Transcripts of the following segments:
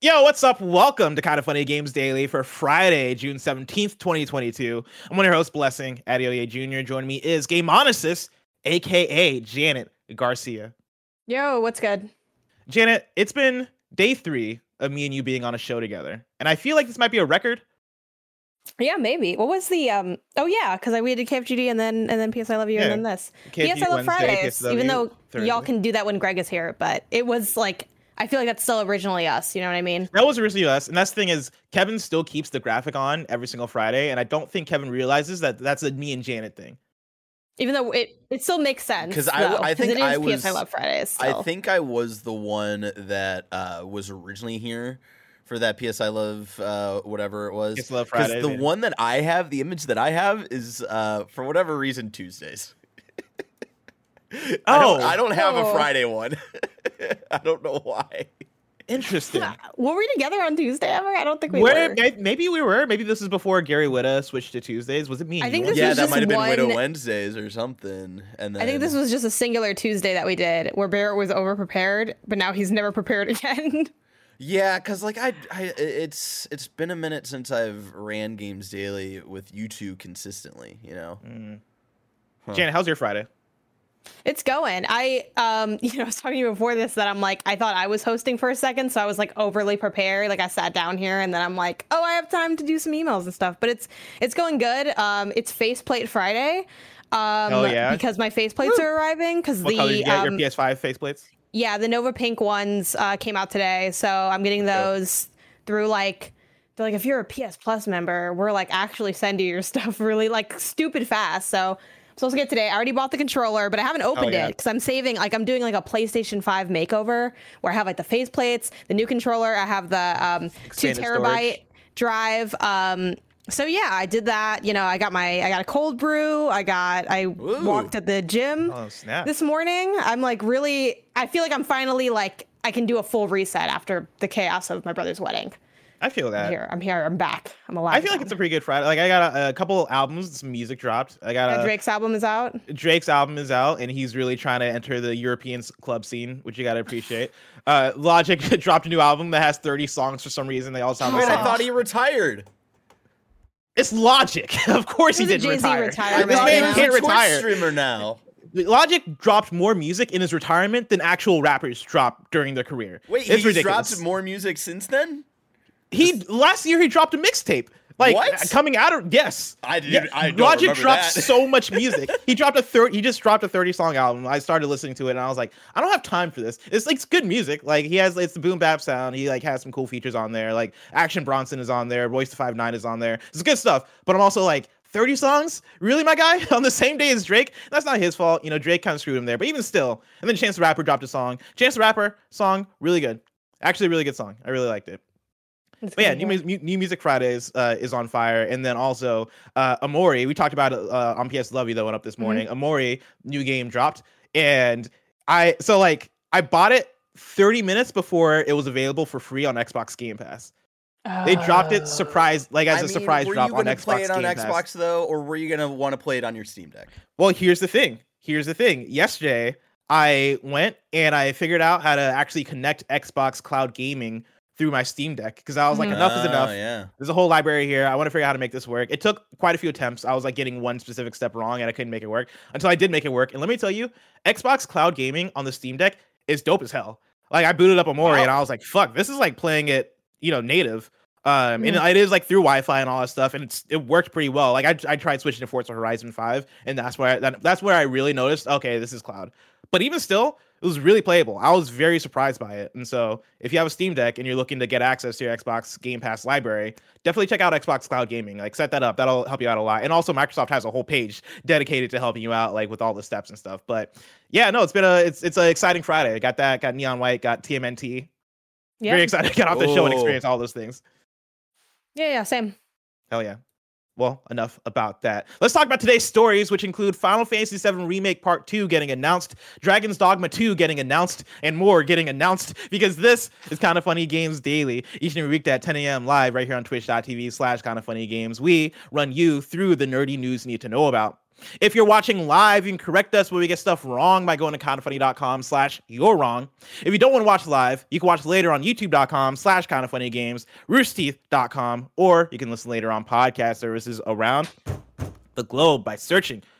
Yo, what's up? Welcome to Kind of Funny Games Daily for Friday, June 17th, 2022. I'm one of your hosts, Blessing Adeoye Jr. Joining me is Game Onesis, aka Janet Garcia. Yo, what's good? Janet, it's been day three of me and you being on a show together, and I feel like this might be a record. Yeah, maybe. What was the um? Oh yeah, because I we did KFGD and then and then PS I Love You Yeah. and then this. KFGD PS I Love Wednesday, Fridays. PSW Even though y'all can do that when Greg is here, but it was like I feel like that's still originally us. You know what I mean? That was originally us, and that's the thing is Kevin still keeps the graphic on every single Friday, and I don't think Kevin realizes that that's a me and Janet thing. Even though it it still makes sense. 'Cause I- I think it is I PS I was- Love Fridays. I think I was the one that uh, was originally here for that PS I Love uh, whatever it was. PS I Love 'Cause the yeah. one that I have, the image that I have is uh, for whatever reason Tuesdays. I Oh. don't, I don't have a Oh. Friday one. I don't know why. Interesting. were we together on Tuesday ever? I don't think we Where were. maybe we were. Maybe this is before Gary Whitta switched to Tuesdays. Was it me? I think this yeah, was that just might have been Widow one- Wednesdays or something. And then I think this was just a singular Tuesday that we did where Barrett was over prepared, but now he's never prepared again. Yeah, cause like I, I, it's it's been a minute since I've ran games daily with you two consistently. You know. Mm. Janet, how's your Friday? It's going. I um you know, I was talking to you before this that I'm like I thought I was hosting for a second, so I was like overly prepared. Like I sat down here and then I'm like, oh, I have time to do some emails and stuff. But it's it's going good. Um it's faceplate Friday. Um Hell yeah. because my faceplates are arriving because What color the you get? um, your PS5 faceplates? yeah, the Nova Pink ones uh, came out today, so I'm getting those through like they're like if you're a PS Plus member, we're like actually send you your stuff really like stupid fast. So supposed to get today. I already bought the controller, but I haven't opened yeah. it because I'm saving. Like I'm doing like a PlayStation Five makeover where I have like the faceplates, the new controller. I have the um, two terabyte storage. drive. Um, so yeah, I did that. You know, I got my I got a cold brew. I got I walked at the gym Oh this morning. I'm like really I feel like I'm finally like I can do a full reset after the chaos of my brother's wedding. I feel that. I'm here. I'm here. I'm back. I'm alive. I feel like it's a pretty good Friday. Like I got a, a couple albums, some music dropped. I got Uh, a, Drake's album is out. Drake's album is out, and he's really trying to enter the European club scene, which you gotta appreciate. Uh, Logic dropped a new album that has 30 songs for some reason. They all sound the Wait, same. I thought he retired. It's Logic. of course he There's a didn't Jay-Z retire. retirement This man can't He's a Twitch retire. streamer now. Logic dropped more music in his retirement than actual rappers dropped during their career. Wait, it's he's ridiculous. dropped more music since then. He last year he dropped a mixtape. Like What? Uh, coming out of yes, I did- Yeah, I Logic dropped that. so much music. he dropped a third. He just dropped a thirty song album. I started listening to it and I was like, I don't have time for this. It's like it's good music. Like he has it's the boom bap sound. He like has some cool features on there. Like Action Bronson is on there. Royce the Five Nine is on there. It's good stuff. But I'm also like. 30 songs? Really, my guy? On the same day as Drake? That's not his fault. You know, Drake kind of screwed him there. But even still, and then Chance the Rapper dropped a song. Chance the Rapper song, really good. Actually, a really good song. I really liked it. It's But yeah, new, Mu- new music Fridays uh, is on fire, and then also uh, Omori. We talked about uh, on PS Love You that went up this morning. Omori new game dropped, and I so like I bought it 30 minutes before it was available for free on Xbox Game Pass. hear. They dropped it surprise like as I a mean, surprise were drop you on gonna Xbox play it on Game Xbox Pass. though, or were you gonna want to play it on your Steam Deck? Well, here's the thing. Here's the thing. Yesterday, I went and I figured out how to actually connect Xbox Cloud Gaming through my Steam Deck because I was like, enough is Oh, enough. Yeah. There's a whole library here. I want to figure out how to make this work. It took quite a few attempts. I was like getting one specific step wrong and I couldn't make it work until I did make it work. And let me tell you, Xbox Cloud Gaming on the Steam Deck is dope as hell. Like I booted up Omori and I was like, fuck, this is like playing it, you know, native. Um, and it is like through Wi-Fi and all that stuff, and it's it worked pretty well. Like I, I tried switching to Forza Horizon Five, and that's where I, that, that's where I really noticed. Okay, this is cloud. But even still, It was really playable. I was very surprised by it. And so, if you have a Steam Deck and you're looking to get access to your Xbox Game Pass library, definitely check out Xbox Cloud Gaming. Like, set that up. That'll help you out a lot. And also, Microsoft has a whole page dedicated to helping you out, like with all the steps and stuff. But yeah, no, it's been a it's it's an exciting Friday. I got that. Got Neon White. Got TMNT. Yeah. Very excited to get off the show and experience all those things. Yeah, yeah, same. Hell yeah. Well, enough about that. Let's talk about today's stories, which include Final Fantasy VII Remake Part 2 getting announced, Dragon's Dogma 2 getting announced, and more getting announced because this is Kind of Funny Games Daily. Each and every weekday at 10 a.m. live right here on twitch.tv slash Kind of Funny Games. We run you through the nerdy news you need to know about. If you're watching live, you can correct us when we get stuff wrong by going to kindoffunny.com slash you're wrong. If you don't want to watch live, you can watch later on youtube.com slash kindoffunnygames, roosterteeth.com, or you can listen later on podcast services around the globe by searching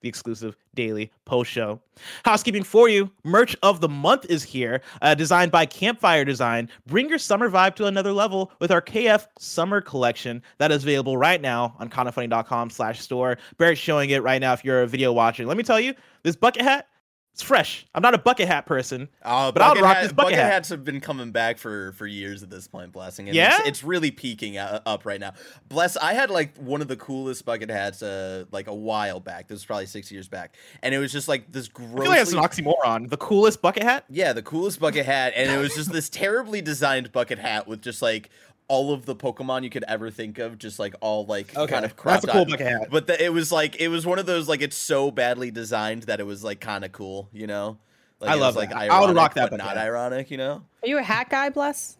the exclusive daily post show. Housekeeping for you, merch of the month is here, uh, designed by Campfire Design. Bring your summer vibe to another level with our KF Summer Collection that is available right now on kindoffunny.com slash store. Barrett's showing it right now if you're a video watcher. Let me tell you, this bucket hat, it's fresh. I'm not a bucket hat person. Uh, But I would bucket, rock hat- this bucket bucket hat. hats have been coming back for for years at this point, blessing. And Yeah? it's, it's really peaking uh, up right now. Bless, I had like one of the coolest bucket hats uh like a while back. This was probably six years back, and it was just like this I feel like an oxymoron. The coolest bucket hat? yeah, the coolest bucket hat, and it was just this terribly designed bucket hat with just like all of the Pokemon you could ever think of, just like all like Okay, kind of that's a cool out. bucket hat. But the, it was like it was one of those like it's so badly designed that it was like kind of cool, you know. Like, I it was, love like that. I would rock that but bucket not hat. ironic, you know. Are you a hat guy, bless?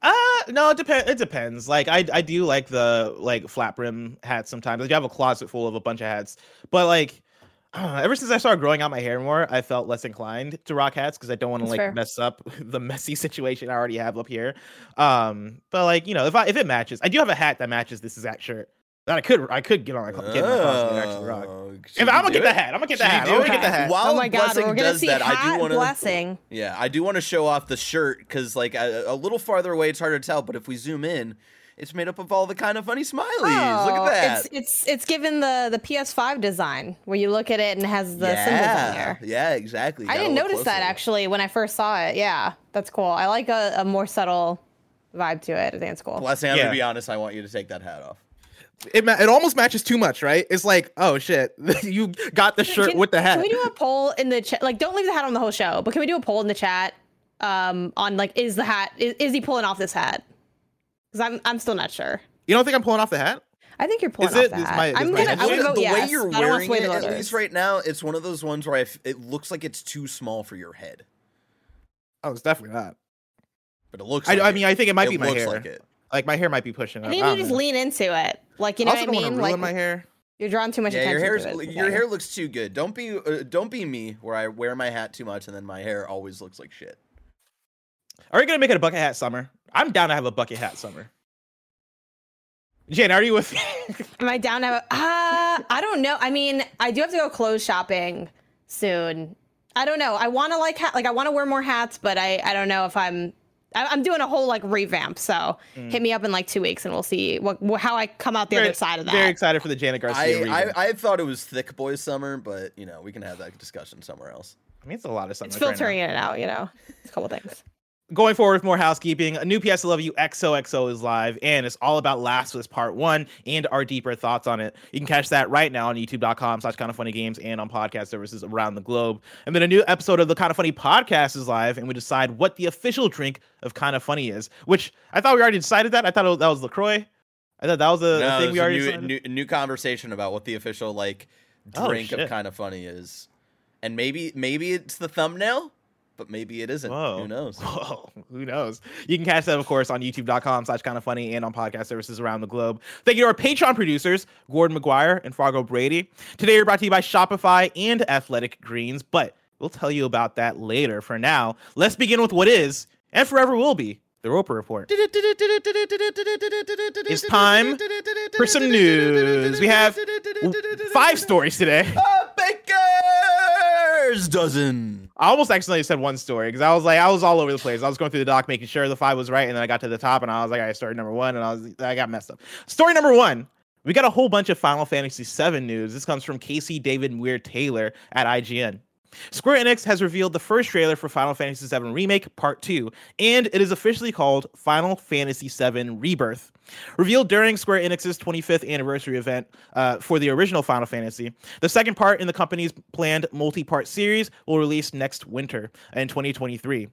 Uh no, it depends. It depends. Like I, I do like the like flat brim hats sometimes. I do have a closet full of a bunch of hats, but like uh, ever since I started growing out my hair more, I felt less inclined to rock hats because I don't want to like fair. mess up the messy situation I already have up here. Um, but like you know, if I if it matches, I do have a hat that matches this exact shirt that I could I could get on my get in my closet and actually rock. Oh, If I'm gonna do get the hat, I'm gonna get the hat. do I'm gonna get the hat. While oh my god, Blessing we're gonna does see that, hat I do want to. blessing. Yeah, I do want to show off the shirt because, like, a, a little farther away, it's hard to tell. But if we zoom in, it's made up of all the kind of funny smileys. Look Oh, at that. It's it's it's given the the PS5 design where you look at it and it has the symbols on yeah, there. yeah, exactly. I didn't look notice that actually when I first saw it. Yeah, that's cool. I like a, a more subtle vibe to it. I think it's cool. Blessing, I'm Yeah. gonna be honest. I want you to take that hat off. It ma- it almost matches too much, right? It's like oh shit, you got the shirt Can- with the hat. Can we do a poll in the chat? Like, don't leave the hat on the whole show, but can we do a poll in the chat um, on like, is the hat is, is he pulling off this hat? Because I'm I'm still not sure. you don't think I'm pulling off the hat? I think you're pulling Is off it- the is hat. my- is I'm my gonna. head I'm the gonna way, the yes. way you're I don't want to wearing it, at least right now, it's one of those ones where I f- it looks like it's too small for your head, Oh, it's definitely not. but it looks. I, like I it. mean, I think it might it be my looks hair. like it. Like my hair might be pushing I up. think I you don't just know. lean into it. Like you know I also what I mean? want to ruin Like my hair. you're drawing too much Yeah, your attention hair's to it. is your hair looks too good. Don't be uh, don't be me where I wear my hat too much and then my hair always looks like shit. Are you gonna make it a bucket hat summer? I'm down to have a bucket hat summer. Jane, are you with me? Am I down to have? a- Uh, I don't know. I mean, I do have to go clothes shopping soon. I don't know. I want to like ha- like I want to wear more hats, but I I don't know if I'm. I- I'm doing a whole like revamp, so hit me up in like two weeks and we'll see what wh- how I come out the very, other side of that. Very excited for the Janet Garcia. I. I I thought it was thick boy summer, but you know we can have that discussion somewhere else. I mean, it's a lot of stuff. it's filtering in and out, you know. It's a couple things. Going forward with more housekeeping, a new PS Love You XOXO is live, and it's all about Last of Us Part 1 and our deeper thoughts on it. You can catch that right now on youtube.com slash kind of funny games and on podcast services around the globe. And then a new episode of the Kind of Funny podcast is live, and we decide what the official drink of Kind of Funny is, which I thought we already decided that. I thought was, that was LaCroix. I thought that was a, no, thing we already new, decided. new new conversation about what the official like Oh, drink of kind of funny is, and maybe maybe it's the thumbnail, but maybe it isn't. Whoa. Who knows? Whoa, who knows? You can catch that, of course, on youtube.com slash kind of funny and on podcast services around the globe. Thank you to our Patreon producers, Gordon McGuire and Fargo Brady. Today, we're brought to you by Shopify and Athletic Greens, but we'll tell you about that later. For now, let's begin with what is and forever will be the Roper Report. It's time for some news. We have five stories today. Ah, Schindler's Dozen. I almost accidentally said one story because I was like, I was all over the place. I was going through the doc, making sure the five was right, and then I got to the top, and I was like, I started number one, and I was, I got messed up. Story number one. We got a whole bunch of Final Fantasy VII news. This comes from Casey David Weir Taylor at IGN. Square Enix has revealed the first trailer for Final Fantasy VII Remake Part 2, and it is officially called Final Fantasy VII Rebirth. Revealed during Square Enix's 25th anniversary event uh, for the original Final Fantasy, the second part in the company's planned multi part series will release next winter in 2023.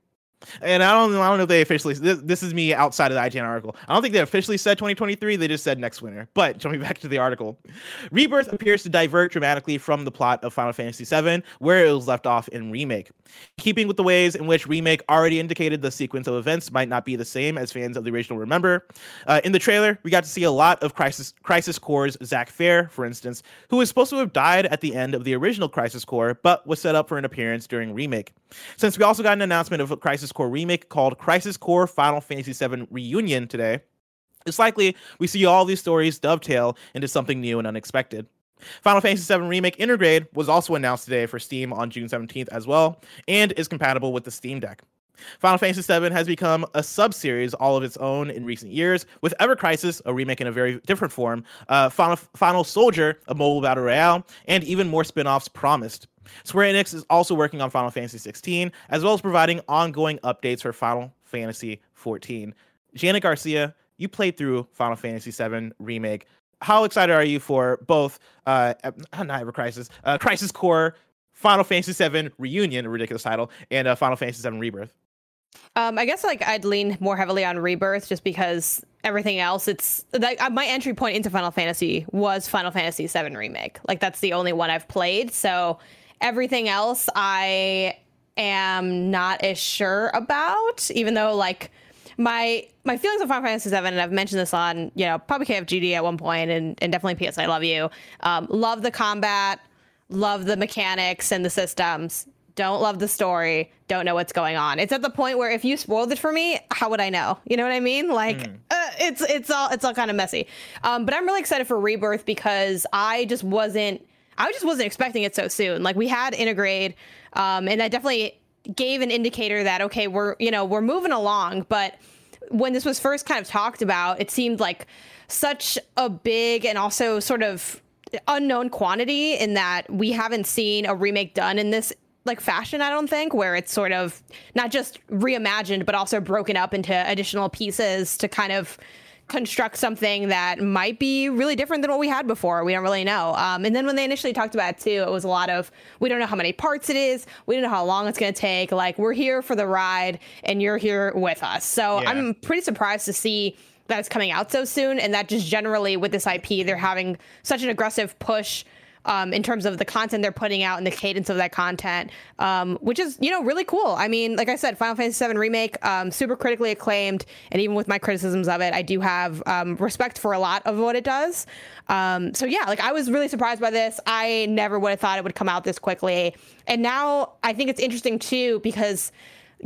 And I don't, I don't know if they officially. This, this is me outside of the IGN article. I don't think they officially said 2023. They just said next winter. But jumping back to the article, Rebirth appears to divert dramatically from the plot of Final Fantasy VII, where it was left off in Remake. Keeping with the ways in which Remake already indicated the sequence of events might not be the same as fans of the original remember. Uh, in the trailer, we got to see a lot of Crisis Crisis Core's Zack Fair, for instance, who was supposed to have died at the end of the original Crisis Core, but was set up for an appearance during Remake. Since we also got an announcement of Crisis Core remake called Crisis Core Final Fantasy VII Reunion today, it's likely we see all these stories dovetail into something new and unexpected. Final Fantasy VII Remake Intergrade was also announced today for Steam on June 17th as well, and is compatible with the Steam Deck. Final Fantasy VII has become a sub-series all of its own in recent years, with Ever Crisis, a remake in a very different form, uh, Final, Final Soldier, a mobile battle royale, and even more spin-offs promised. Square Enix is also working on Final Fantasy 16, as well as providing ongoing updates for Final Fantasy 14. Janet Garcia, you played through Final Fantasy 7 Remake. How excited are you for both uh not Ever Crisis, uh Crisis Core, Final Fantasy 7 Reunion, a ridiculous title, and uh, Final Fantasy 7 Rebirth? Um, I guess like I'd lean more heavily on Rebirth just because everything else, it's like uh, my entry point into Final Fantasy was Final Fantasy VII Remake. Like that's the only one I've played. So everything else, I am not as sure about, even though like my my feelings on Final Fantasy VII, and I've mentioned this on you know probably KFGD at one point, and and definitely PS I Love You. Um, love the combat, love the mechanics and the systems. Don't love the story. Don't know what's going on. It's at the point where if you spoiled it for me, how would I know? You know what I mean? Like mm. uh, it's it's all it's all kind of messy. Um, but I'm really excited for Rebirth because I just wasn't I just wasn't expecting it so soon. Like we had Intergrade, um, and that definitely gave an indicator that okay, we're you know we're moving along. But when this was first kind of talked about, it seemed like such a big and also sort of unknown quantity in that we haven't seen a remake done in this like fashion, I don't think, where it's sort of not just reimagined, but also broken up into additional pieces to kind of construct something that might be really different than what we had before. We don't really know. Um, and then when they initially talked about it too, it was a lot of we don't know how many parts it is, we don't know how long it's going to take. Like we're here for the ride, and you're here with us. So yeah. I'm pretty surprised to see that it's coming out so soon, and that just generally with this IP, they're having such an aggressive push um, in terms of the content they're putting out and the cadence of that content, um, which is you know really cool. I mean, like I said, Final Fantasy VII remake, um, super critically acclaimed, and even with my criticisms of it, I do have um, respect for a lot of what it does. Um, so yeah, like I was really surprised by this. I never would have thought it would come out this quickly, and now I think it's interesting too because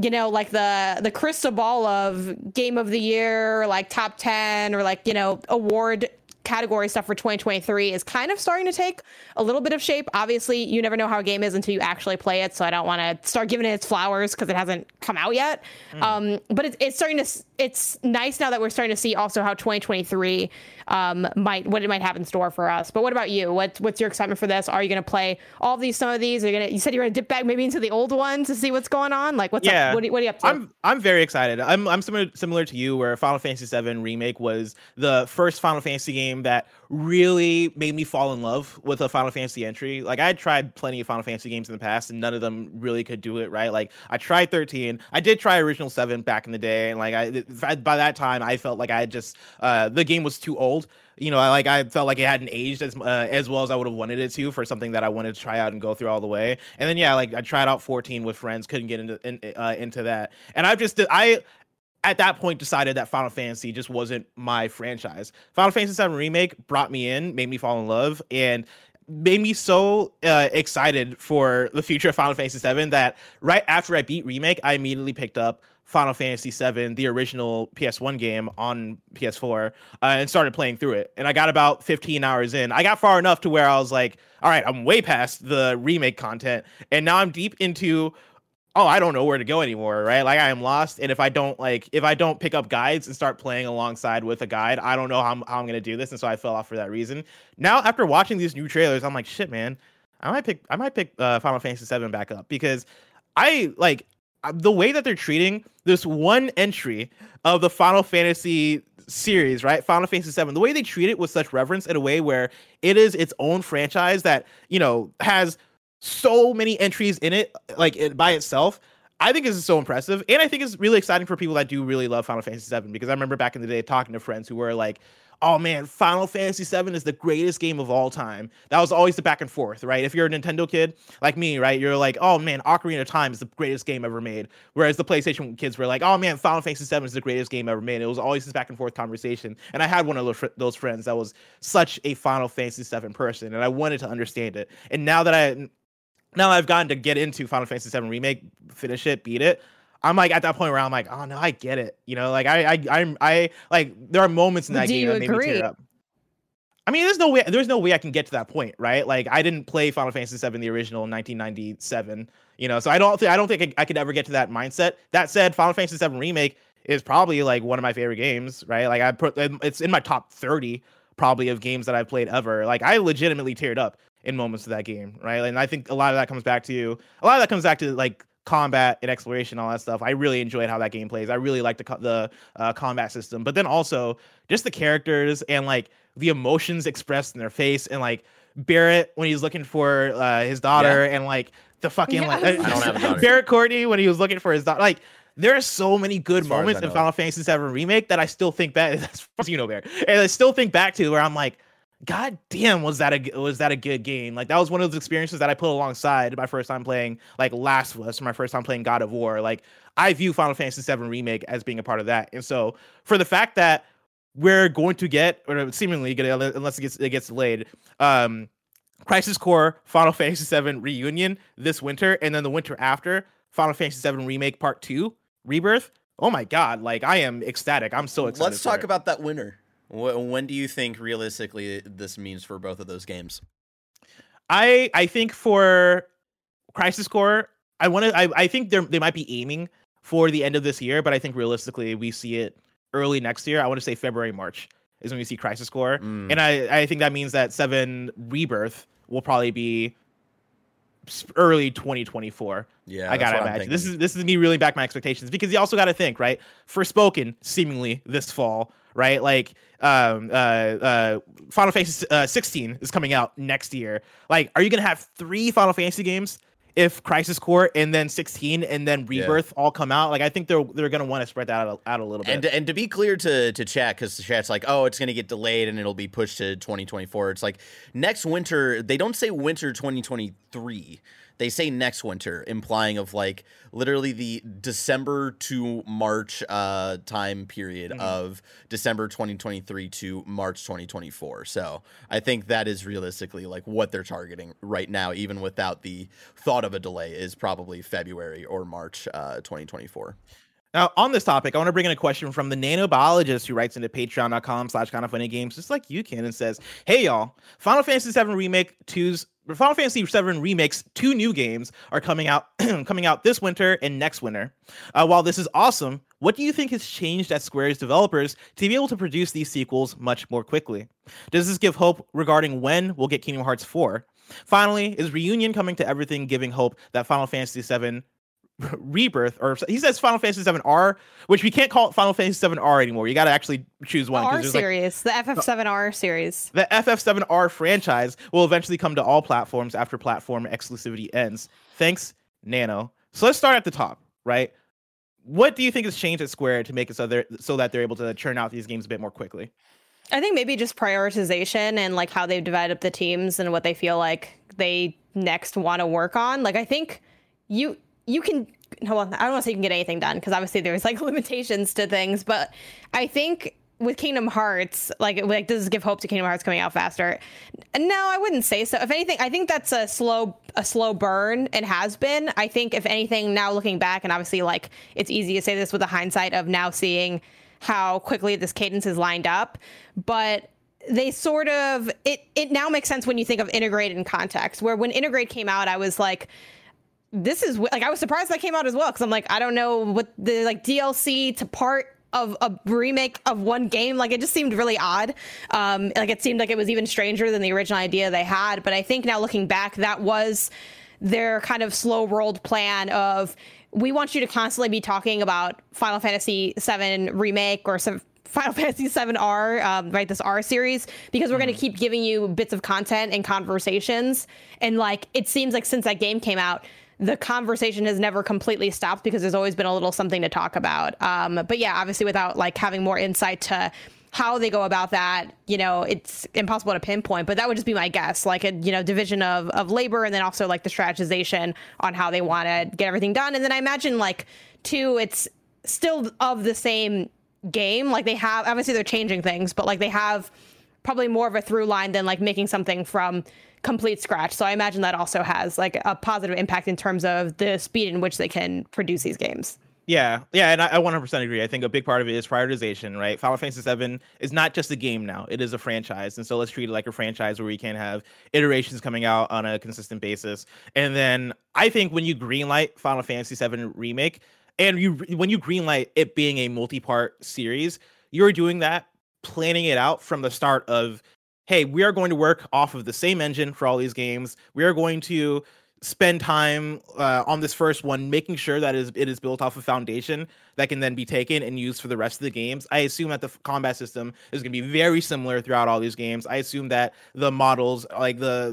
you know, like the the crystal ball of game of the year, like top ten, or like you know award category stuff for 2023 is kind of starting to take a little bit of shape. Obviously, you never know how a game is until you actually play it, so I don't want to start giving it its flowers because it hasn't come out yet. Mm. Um, but it's, it's starting to. It's nice now that we're starting to see also how 2023 um, might what it might have in store for us. But what about you? What what's your excitement for this? Are you going to play all these? Some of these? Are you gonna? You said you're going to dip back maybe into the old ones to see what's going on. Like what's yeah. up? What are, what are you up to? I'm I'm very excited. I'm I'm similar similar to you, where Final Fantasy VII remake was the first Final Fantasy game that really made me fall in love with a Final Fantasy entry. Like I had tried plenty of Final Fantasy games in the past, and none of them really could do it right. Like I tried 13, I did try original seven back in the day, and like I by that time I felt like I just uh, the game was too old. You know, I like I felt like it hadn't aged as uh, as well as I would have wanted it to for something that I wanted to try out and go through all the way. And then yeah, like I tried out 14 with friends, couldn't get into in, uh, into that. And I've just I at that point decided that Final Fantasy just wasn't my franchise. Final Fantasy VII Remake brought me in, made me fall in love, and made me so uh, excited for the future of Final Fantasy VII that right after I beat Remake, I immediately picked up Final Fantasy VII, the original PS1 game on PS4, uh, and started playing through it. And I got about 15 hours in. I got far enough to where I was like, all right, I'm way past the remake content. And now I'm deep into oh, I don't know where to go anymore, right? Like I am lost. And if I don't like if I don't pick up guides and start playing alongside with a guide, I don't know how I'm, how I'm gonna do this. And so I fell off for that reason. Now after watching these new trailers, I'm like, shit, man, I might pick I might pick uh, Final Fantasy VII back up because I like Uh, the way that they're treating this one entry of the Final Fantasy series, right? Final Fantasy 7, the way they treat it with such reverence in a way where it is its own franchise that, you know, has so many entries in it, like it by itself. I think is so impressive. And I think it's really exciting for people that do really love Final Fantasy 7 because I remember back in the day talking to friends who were like, oh man, Final Fantasy VII is the greatest game of all time. That was always the back and forth, right? If you're a Nintendo kid like me, right, you're like, oh man, Ocarina of Time is the greatest game ever made. Whereas the PlayStation kids were like, oh man, Final Fantasy VII is the greatest game ever made. It was always this back and forth conversation. And I had one of those, friends that was such a Final Fantasy VII person, and I wanted to understand it. And now that I now I've gotten to get into Final Fantasy VII remake, finish it, beat it. I'm like at that point where I'm like, oh no, I get it. You know, like I, I, I'm, I like there are moments in that Do game that made me tear up. I mean, there's no way, there's no way I can get to that point, right? Like I didn't play Final Fantasy VII the original in 1997, you know, so I don't, think I don't think I, I could ever get to that mindset. That said, Final Fantasy VII remake is probably like one of my favorite games, right? Like I put, it's in my top 30 probably of games that I've played ever. Like I legitimately teared up in moments of that game, right? And I think a lot of that comes back to you, a lot of that comes back to like combat and exploration, all that stuff. I really enjoyed how that game plays. I really like the the uh, combat system, but then also just the characters and like the emotions expressed in their face, and like Barrett when he's looking for uh, his daughter, and like the fucking Yeah, like I don't have a. Barrett Courtney when he was looking for his daughter, like. There are so many good As far as moments in. Final Fantasy VII Remake that I still think back. As far as you know, Bear, and I still think back to where I'm like, God damn, was that a was that a good game? Like that was one of those experiences that I put alongside my first time playing like Last of Us, or my first time playing God of War. Like I view Final Fantasy VII Remake as being a part of that. And so for the fact that we're going to get, or seemingly get, unless it gets it gets delayed, um, Crisis Core Final Fantasy VII Reunion this winter, and then the winter after Final Fantasy VII Remake Part Two Rebirth. Oh my god! Like I am ecstatic. I'm so excited. Let's talk it. about that winner. Wh- When do you think realistically this means for both of those games? I I think for Crisis Core, I want to. I, I think they they might be aiming for the end of this year, but I think realistically we see it early next year. I want to say February March is when we see Crisis Core, Mm. and I I think that means that Seven Rebirth will probably be early 2024. Yeah, I gotta imagine. This is this is me reeling back my expectations because you also got to think right. Forspoken seemingly this fall, right? Like um uh uh Final Fantasy uh, 16 is coming out next year. Like, are you gonna have three Final Fantasy games? If Crisis Core and then 16 and then Yeah. Rebirth all come out, like I think they're they're gonna want to spread that out a, out a little bit. And and to be clear to to chat because the chat's like, oh, it's gonna get delayed and it'll be pushed to 2024. It's like next winter. They don't say winter 2023. They say next winter, implying of like literally the December to March uh, time period Mhm. of December 2023 to March 2024. So I think that is realistically like what they're targeting right now, even without the thought of a delay, is probably February or March uh, 2024. Now, on this topic, I want to bring in a question from the nanobiologist who writes into patreon.com slash kind of funny games, just like you can, and says, Hey y'all, Final Fantasy VII Remake 2's Final Fantasy VII Remakes two new games are coming out coming out this winter and next winter. Uh, while this is awesome, what do you think has changed at Square's developers to be able to produce these sequels much more quickly? Does this give hope regarding when we'll get Kingdom Hearts 4? Finally, is Reunion coming to everything giving hope that Final Fantasy VII Rebirth, or he says Final Fantasy Seven R, which we can't call it Final Fantasy Seven R anymore. You got to actually choose one. R there's, like, series, the FF7R uh, series. the FF7R franchise will eventually come to all platforms after platform exclusivity ends. Thanks, Nano. So let's start at the top, right? What do you think has changed at Square to make it so they're so that they're able to churn out these games a bit more quickly? I think maybe just prioritization and like how they've divided up the teams and what they feel like they next want to work on. Like I think you you can well, I don't want to say you can get anything done because obviously there's like limitations to things, but I think with Kingdom Hearts, like like does this give hope to Kingdom Hearts coming out faster? No, I wouldn't say so. If anything, I think that's a slow a slow burn and has been. I think if anything, now looking back, and obviously like it's easy to say this with the hindsight of now seeing how quickly this cadence is lined up, but they sort of it it now makes sense when you think of Intergrade in context. Where when Intergrade came out, I was like this is like I was surprised that came out as well because I'm like I don't know what the like DLC to part of a remake of one game. Like it just seemed really odd. Um, like it seemed like it was even stranger than the original idea they had. But I think now looking back, that was their kind of slow rolled plan of we want you to constantly be talking about Final Fantasy VII remake or some Final Fantasy VII R, um, right? This R series, because we're going to keep giving you bits of content and conversations. And like, it seems like since that game came out, the conversation has never completely stopped because there's always been a little something to talk about. Um, but yeah, obviously, without like having more insight to how they go about that, you know, it's impossible to pinpoint. But that would just be my guess, like a you know division of of labor, and then also like the strategization on how they want to get everything done. And then I imagine like two, it's still of the same game. Like they have obviously they're changing things, but like they have probably more of a through line than like making something from complete scratch. So I imagine that also has like a positive impact in terms of the speed in which they can produce these games. Yeah, yeah, and I, I 100% agree. I think a big part of it is prioritization, right? Final Fantasy VII is not just a game now; it is a franchise, and so let's treat it like a franchise where we can have iterations coming out on a consistent basis. And then I think when you greenlight Final Fantasy VII remake, and you when you greenlight it being a multi-part series, you're doing that planning it out from the start of hey, we are going to work off of the same engine for all these games. We are going to spend time uh, on this first one, making sure that is, it is built off a foundation that can then be taken and used for the rest of the games. I assume that the combat system is going to be very similar throughout all these games. I assume that the models, like the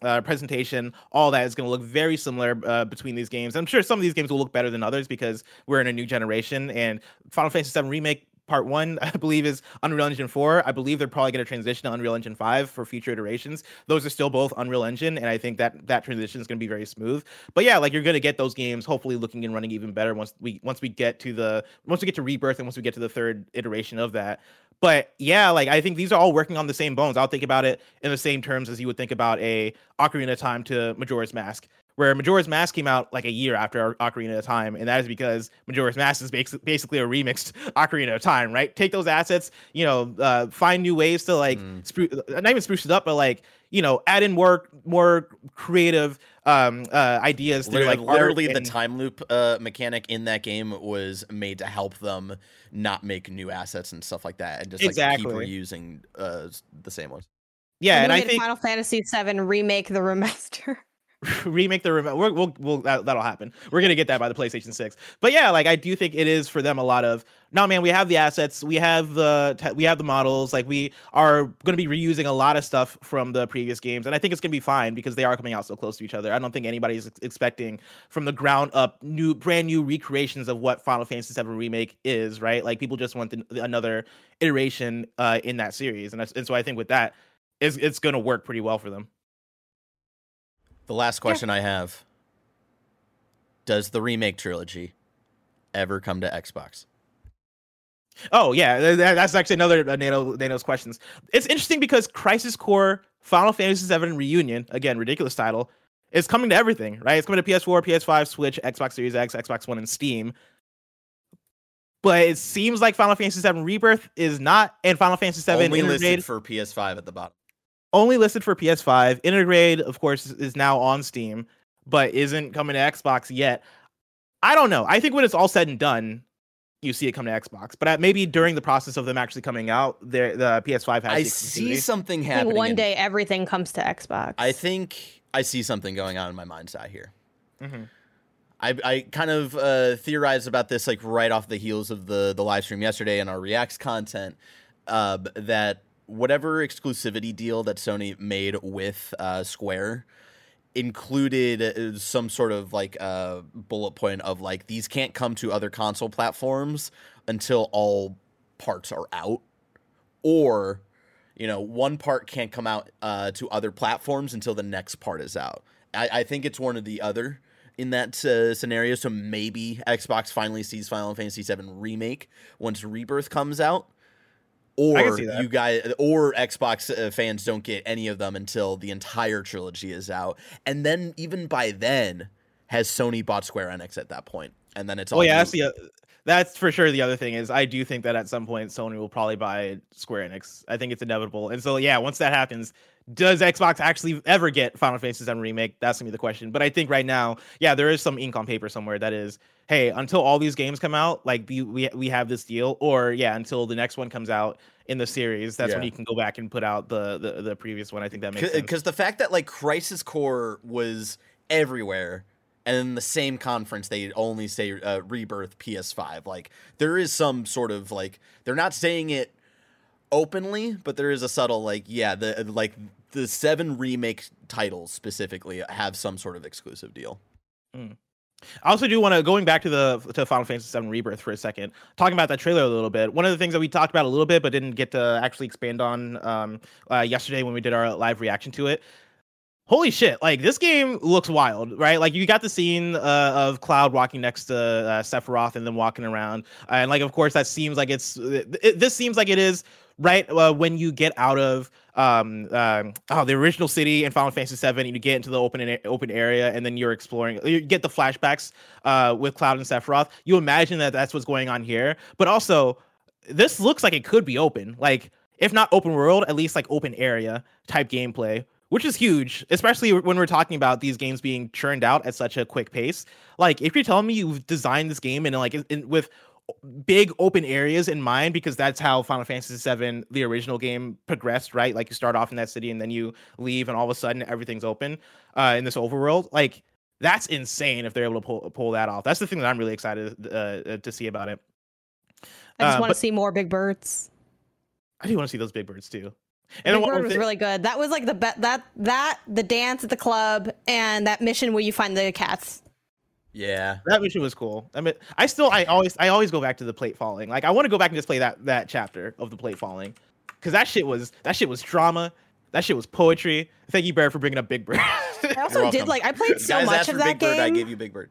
the uh, presentation, all that is going to look very similar uh, between these games. I'm sure some of these games will look better than others because we're in a new generation. And Final Fantasy VII Remake part one, I believe, is Unreal Engine 4. I believe they're probably going to transition to Unreal Engine 5 for future iterations. Those are still both Unreal Engine, and I think that that transition is going to be very smooth. But yeah, like you're going to get those games hopefully looking and running even better once we once we get to the once we get to Rebirth and once we get to the third iteration of that. But yeah, like I think these are all working on the same bones. I'll think about it in the same terms as you would think about a Ocarina of Time to Majora's Mask where Majora's Mask came out like a year after Ocarina of Time, and that is because Majora's Mask is basically a remixed Ocarina of Time, right? Take those assets, you know, uh, find new ways to like, mm. spru- uh, not even spruce it up, but like, you know, add in more more creative um, uh, ideas. Through, like literally, the time loop uh, mechanic in that game was made to help them not make new assets and stuff like that, and just like keep reusing uh, the same ones. Yeah, and, and I think Final Fantasy VII remake the remaster. remake the remote. We'll, we'll, we'll that, will happen. We're gonna get that by the PlayStation Six. But yeah, like I do think it is for them a lot of no man. We have the assets, we have the we have the models. Like we are gonna be reusing a lot of stuff from the previous games, and I think it's gonna be fine because they are coming out so close to each other. I don't think anybody's expecting from the ground up new, brand new recreations of what Final Fantasy VII remake is. Right? Like people just want the, another iteration uh, in that series, and, and so I think with that, it's, it's gonna work pretty well for them. The last question yeah. I have Does the remake trilogy ever come to Xbox? Oh yeah, that's actually another uh, Nato Nato's questions. It's interesting because Crisis Core Final Fantasy VII Reunion, again ridiculous title, is coming to everything, right? It's coming to PS4, PS5, Switch, Xbox Series X, Xbox One, and Steam. But it seems like Final Fantasy VII Rebirth is not, and Final Fantasy VII only listed for PS5 at the bottom only listed for PS5. Intergrade, of course, is now on Steam, but isn't coming to Xbox yet. I don't know. I think when it's all said and done, you see it come to Xbox. But maybe during the process of them actually coming out, the the PS5 has. I see something happening. one day everything comes to Xbox. I think I see something going on in my mind's eye here. Mm-hmm. I, I kind of uh, theorized about this like right off the heels of the the live stream yesterday and our reacts content uh, that whatever exclusivity deal that Sony made with uh, Square included uh, some sort of like uh, bullet point of like these can't come to other console platforms until all parts are out, or you know one part can't come out uh, to other platforms until the next part is out. I, I think it's one or the other in that uh, scenario. So maybe Xbox finally sees Final Fantasy VII remake once Rebirth comes out or you guys or Xbox uh, fans don't get any of them until the entire trilogy is out, and then even by then, has Sony bought Square Enix at that point, and then it's all Oh yeah, that's the that's for sure. The other thing is, I do think that at some point Sony will probably buy Square Enix. I think it's inevitable. And so yeah, once that happens, does Xbox actually ever get Final Fantasy VII remake? That's gonna be the question. But I think right now, yeah, there is some ink on paper somewhere that is, hey, until all these games come out, like we we, we have this deal, or yeah, until the next one comes out in the series, that's when you can go back and put out the the, the previous one. I think that makes sense. because the fact that like Crisis Core was everywhere, and in the same conference they only say uh, Rebirth PS5. Like there is some sort of like they're not saying it openly, but there is a subtle like yeah the like the seven remake titles specifically have some sort of exclusive deal. I also do want to going back to the to Final Fantasy VII Rebirth for a second, talking about that trailer a little bit. One of the things that we talked about a little bit, but didn't get to actually expand on um, uh, yesterday when we did our live reaction to it. Holy shit! Like this game looks wild, right? Like you got the scene uh, of Cloud walking next to uh, Sephiroth and then walking around, and like of course that seems like it's it, this seems like it is right uh, when you get out of um, um oh the original city in Final Fantasy VII and you get into the open open area and then you're exploring you get the flashbacks uh with Cloud and Sephiroth you imagine that that's what's going on here but also this looks like it could be open like if not open world at least like open area type gameplay which is huge especially when we're talking about these games being churned out at such a quick pace like if you're telling me you've designed this game and like in, with big open areas in mind because that's how Final Fantasy VII, the original game, progressed, right? Like you start off in that city and then you leave, and all of a sudden everything's open uh, in this overworld. Like that's insane if they're able to pull pull that off. That's the thing that I'm really excited uh, to see about it. I just Uh, want to see more big birds. I do want to see those big birds too. Big then one Bird was really good. That was like the be- that that the dance at the club and that mission where you find the cats. Yeah, that mission was cool. I mean, I still, I always, I always go back to the plate falling. Like, I want to go back and just play that that chapter of the plate falling, because that shit was that shit was drama. That shit was poetry. Thank you, Bear, for bringing up Big Bird. I also did like I played so Guys much of that Big Bird, I gave you Big Bird.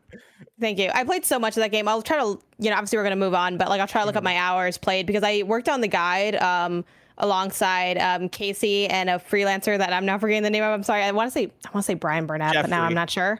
Thank you. I played so much of that game. I'll try to, you know, obviously we're gonna move on, but like I'll try to look up Mm-hmm. my hours played because I worked on the guide um, alongside um, Casey and a freelancer that I'm not forgetting the name of. I'm sorry. I want to say I want to say Brian Burnett, but now I'm not sure.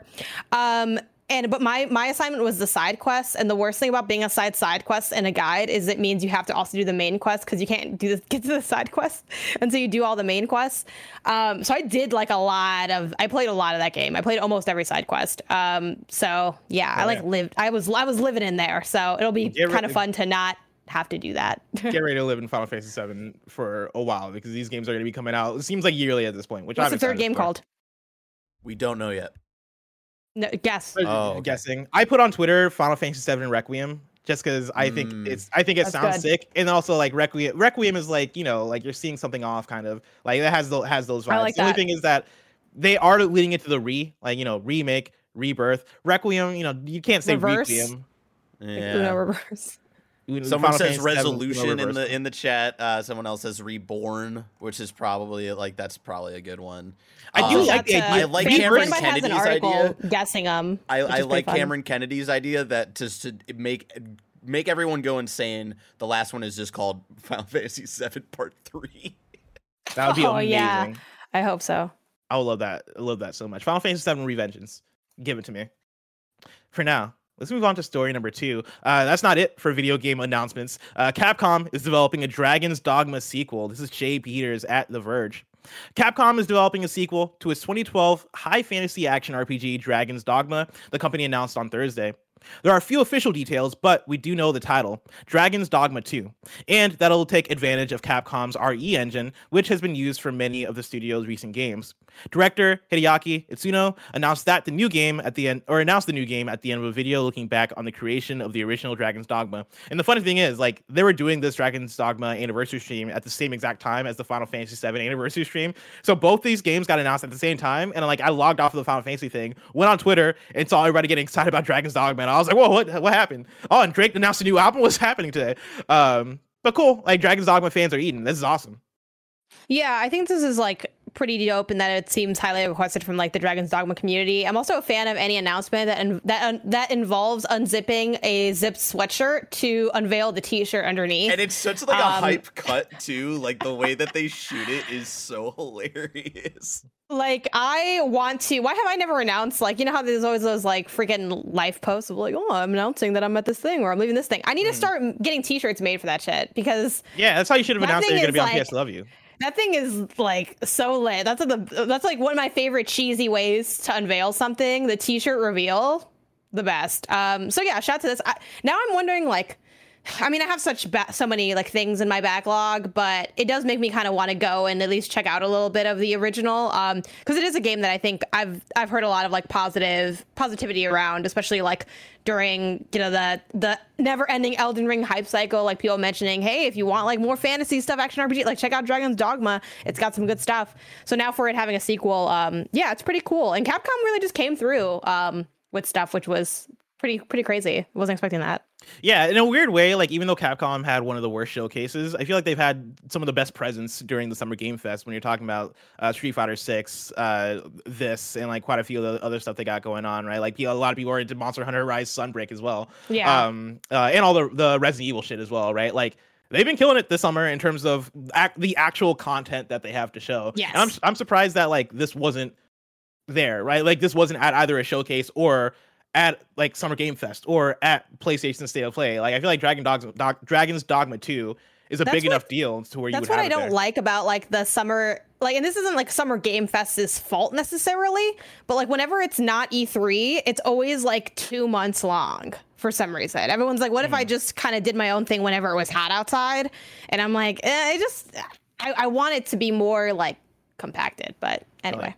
Um, and but my my assignment was the side quests, and the worst thing about being a side side quest in a guide is it means you have to also do the main quest because you can't do this, get to the side quest until you do all the main quests. Um, so I did like a lot of I played a lot of that game. I played almost every side quest. Um, so yeah, I Oh, like yeah. lived. I was I was living in there, so it'll be kind of fun to not have to do that. Get ready to live in Final Fantasy VII for a while because these games are going to be coming out. It seems like yearly at this point. Which What's I'm the third game for. called? We don't know yet. No, guess. I'm Oh, okay. guessing. I put on Twitter Final Fantasy VII Requiem just because I think Mm. it's I think it That's sounds good. sick, and also like Requiem. Requiem is like you know like you're seeing something off, kind of like it has the, has those vibes. Like the only thing is that they are leading it to the re like you know remake rebirth Requiem. You know you can't say Reverse? Requiem. Yeah. Uno reverse. Uno- Someone Final says Fantasy resolution in the in the chat. Uh, someone else says reborn, which is probably like that's probably a good one. I do Um, like the uh, idea. I like Fan- Cameron Fanbyte has an Kennedy's article idea. guessing them. I, I like. Cameron Kennedy's idea that just to make make everyone go insane. The last one is just called Final Fantasy VII Part Three. That would be Oh, amazing. yeah. I hope so. I would love that. I love that so much. Final Fantasy VII Revengeance. Give it to me. For now, let's move on to story number two. Uh, that's not it for video game announcements. Uh, Capcom is developing a Dragon's Dogma sequel. This is Jay Peters at The Verge. Capcom is developing a sequel to its 2012 high fantasy action RPG Dragon's Dogma, the company announced on Thursday. There are a few official details, but we do know the title Dragon's Dogma 2, and that it'll take advantage of Capcom's RE engine, which has been used for many of the studio's recent games. Director Hideaki Itsuno announced that the new game at the end, or announced the new game at the end of a video looking back on the creation of the original Dragon's Dogma. And the funny thing is, like, they were doing this Dragon's Dogma anniversary stream at the same exact time as the Final Fantasy VII anniversary stream. So both these games got announced at the same time, and like I logged off of the Final Fantasy thing, went on Twitter, and saw everybody getting excited about Dragon's Dogma, and I was like, "Whoa, what what happened?" Oh, and Drake announced a new album. What's happening today? Um, but cool, like Dragon's Dogma fans are eating. This is awesome. Yeah, I think this is like pretty dope and that it seems highly requested from like the Dragon's Dogma community. I'm also a fan of any announcement that that that involves unzipping a zipped sweatshirt to unveil the t-shirt underneath. And it's such like um, a hype cut too. Like the way that they shoot it is so hilarious. Like I want to. Why have I never announced? Like you know how there's always those like freaking life posts of like, oh, I'm announcing that I'm at this thing or I'm leaving this thing. I need mm. to start getting T-shirts made for that shit because yeah, that's how you should have announced that you're gonna be on PS Love You. That thing is like so lit. That's the that's like one of my favorite cheesy ways to unveil something. The T-shirt reveal, the best. Um, so yeah, shout to this. I, now I'm wondering like I mean, I have such ba- so many like things in my backlog, but it does make me kind of want to go and at least check out a little bit of the original um because it is a game that I think I've I've heard a lot of like positive positivity around, especially like during you know the the never-ending Elden Ring hype cycle, like people mentioning, hey, if you want like more fantasy stuff, action RPG, like check out Dragon's Dogma. It's got some good stuff. So now for it having a sequel, um, yeah, it's pretty cool. And Capcom really just came through um with stuff, which was pretty pretty crazy. Wasn't expecting that. Yeah, in a weird way, like even though Capcom had one of the worst showcases, I feel like they've had some of the best presence during the Summer Game Fest when you're talking about uh, Street Fighter Six, uh, this, and like quite a few of the other stuff they got going on, right? Like a lot of people are into Monster Hunter Rise Sunbreak as well, yeah, um, uh, and all the the Resident Evil shit as well, right? Like they've been killing it this summer in terms of act, the actual content that they have to show. Yes, and I'm I'm surprised that like this wasn't there, right? Like this wasn't at either a showcase or at like Summer Game Fest or at PlayStation State of Play. Like I feel like Dragon Dogs, Dog, Dragon's Dogma 2 is a that's big what, enough deal to where you That's what I don't there. like about like the summer like and this isn't like Summer Game Fest's fault necessarily, but like whenever it's not E3, it's always like 2 months long for some reason. Everyone's like what mm. if I hmm. just kind of did my own thing whenever it was hot outside? And I'm like, eh, I just I, I want it to be more like compacted, but anyway.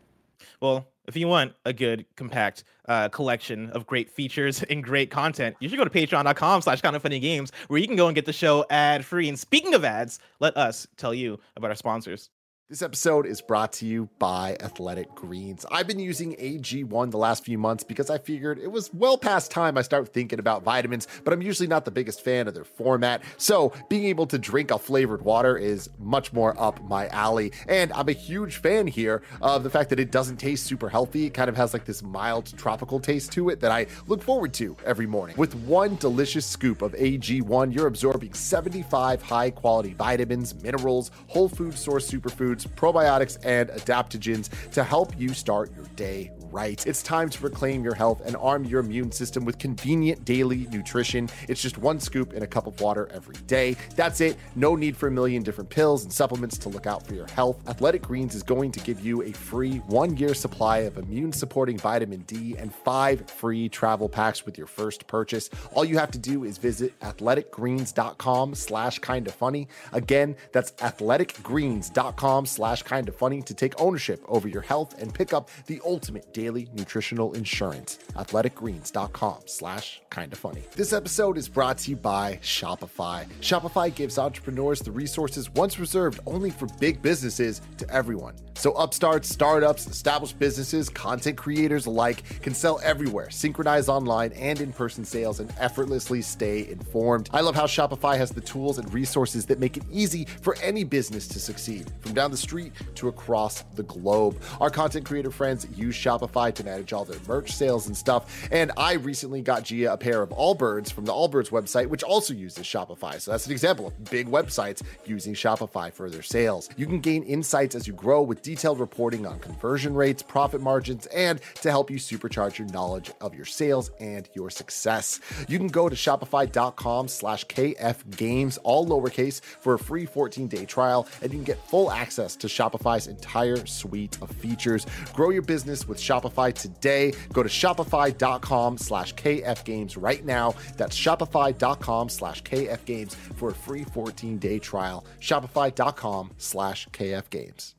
Well, if you want a good compact uh, collection of great features and great content you should go to patreon.com slash kind of funny games where you can go and get the show ad free and speaking of ads let us tell you about our sponsors this episode is brought to you by Athletic Greens. I've been using AG1 the last few months because I figured it was well past time I start thinking about vitamins, but I'm usually not the biggest fan of their format. So being able to drink a flavored water is much more up my alley. And I'm a huge fan here of the fact that it doesn't taste super healthy. It kind of has like this mild tropical taste to it that I look forward to every morning. With one delicious scoop of AG1, you're absorbing 75 high quality vitamins, minerals, whole food source superfoods probiotics, and adaptogens to help you start your day right. It's time to reclaim your health and arm your immune system with convenient daily nutrition. It's just one scoop in a cup of water every day. That's it. No need for a million different pills and supplements to look out for your health. Athletic Greens is going to give you a free one year supply of immune supporting vitamin D and five free travel packs with your first purchase. All you have to do is visit athleticgreens.com slash kind of funny. Again, that's athleticgreens.com slash kind of funny to take ownership over your health and pick up the ultimate daily nutritional insurance. Athleticgreens.com slash kinda funny. This episode is brought to you by Shopify. Shopify gives entrepreneurs the resources once reserved only for big businesses to everyone. So upstarts, startups, established businesses, content creators alike can sell everywhere, synchronize online and in-person sales, and effortlessly stay informed. I love how Shopify has the tools and resources that make it easy for any business to succeed, from down the street to across the globe. Our content creator friends use Shopify to manage all their merch sales and stuff. And I recently got Gia a pair of Allbirds from the Allbirds website, which also uses Shopify. So that's an example of big websites using Shopify for their sales. You can gain insights as you grow with detailed reporting on conversion rates, profit margins, and to help you supercharge your knowledge of your sales and your success. You can go to shopify.com slash KF Games, all lowercase, for a free 14 day trial, and you can get full access to Shopify's entire suite of features. Grow your business with Shopify today. Go to shopify.com slash KF Games right now. That's shopify.com slash KF Games for a free 14 day trial. Shopify.com slash KF Games.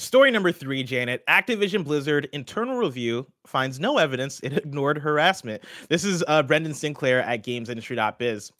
Story number three, Janet. Activision Blizzard internal review finds no evidence it ignored harassment. This is uh, Brendan Sinclair at GamesIndustry.biz.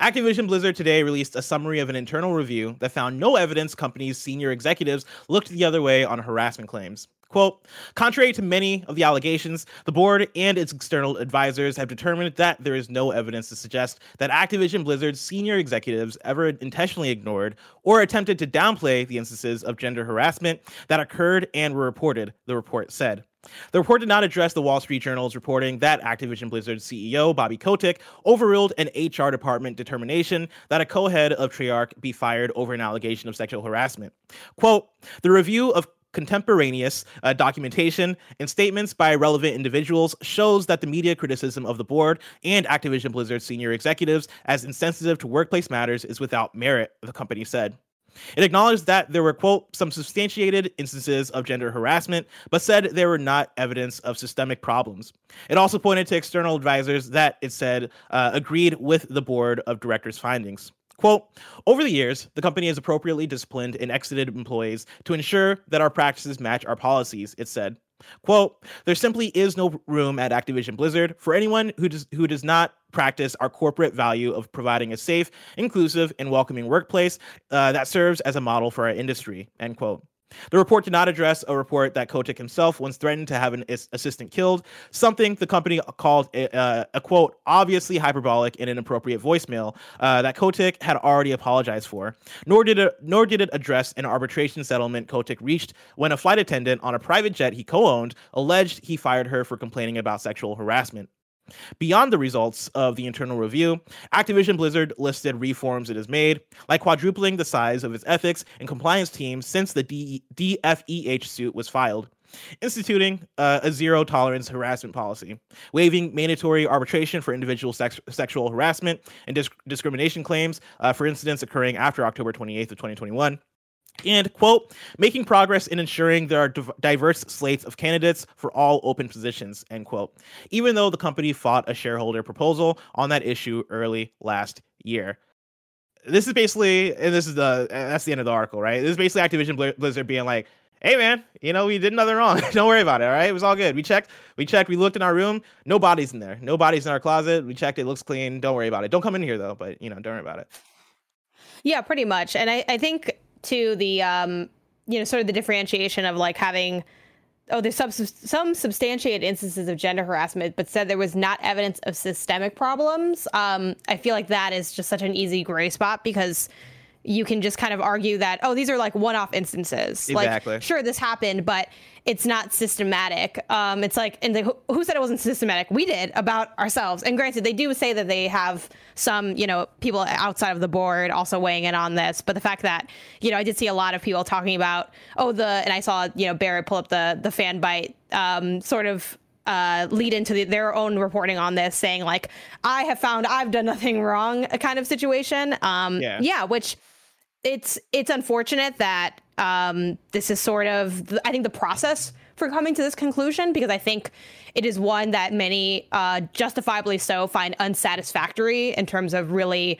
Activision Blizzard today released a summary of an internal review that found no evidence company's senior executives looked the other way on harassment claims. Quote, contrary to many of the allegations, the board and its external advisors have determined that there is no evidence to suggest that Activision Blizzard's senior executives ever intentionally ignored or attempted to downplay the instances of gender harassment that occurred and were reported, the report said. The report did not address the Wall Street Journal's reporting that Activision Blizzard CEO Bobby Kotick overruled an HR department determination that a co-head of Treyarch be fired over an allegation of sexual harassment. Quote, the review of contemporaneous uh, documentation and statements by relevant individuals shows that the media criticism of the board and Activision Blizzard senior executives as insensitive to workplace matters is without merit, the company said. It acknowledged that there were, quote, some substantiated instances of gender harassment, but said there were not evidence of systemic problems. It also pointed to external advisors that it said uh, agreed with the board of directors' findings. Quote, over the years, the company has appropriately disciplined and exited employees to ensure that our practices match our policies, it said. Quote, there simply is no room at Activision Blizzard for anyone who does, who does not practice our corporate value of providing a safe, inclusive, and welcoming workplace uh, that serves as a model for our industry, end quote. The report did not address a report that Kotick himself once threatened to have an assistant killed, something the company called a, a quote, obviously hyperbolic and inappropriate voicemail uh, that Kotick had already apologized for. Nor did it, nor did it address an arbitration settlement Kotick reached when a flight attendant on a private jet he co-owned alleged he fired her for complaining about sexual harassment. Beyond the results of the internal review, Activision Blizzard listed reforms it has made, like quadrupling the size of its ethics and compliance team since the DFEH suit was filed, instituting uh, a zero tolerance harassment policy, waiving mandatory arbitration for individual sex- sexual harassment and disc- discrimination claims uh, for incidents occurring after October 28th of 2021 and quote making progress in ensuring there are diverse slates of candidates for all open positions end quote. Even though the company fought a shareholder proposal on that issue early last year. This is basically and this is the that's the end of the article right? This is basically activision blizzard being like hey man you know we did nothing wrong. Don't worry about it all right? It was all good. We checked we checked we looked in our room. No bodies in there. No bodies in our closet. We checked it looks clean. Don't worry about it. Don't come in here though but you know don't worry about it. Yeah pretty much. And i, I think to the um, you know sort of the differentiation of like having oh there's some some substantiated instances of gender harassment but said there was not evidence of systemic problems. Um, i feel like that is just such an easy gray spot because you can just kind of argue that oh these are like one-off instances exactly. like sure this happened but it's not systematic um it's like and the, who said it wasn't systematic we did about ourselves and granted they do say that they have some you know people outside of the board also weighing in on this but the fact that you know i did see a lot of people talking about oh the and i saw you know barrett pull up the the Fanbyte um sort of uh, lead into the, their own reporting on this, saying like, "I have found I've done nothing wrong," a kind of situation. Um, yeah. yeah, which it's it's unfortunate that um, this is sort of I think the process for coming to this conclusion because I think it is one that many uh, justifiably so find unsatisfactory in terms of really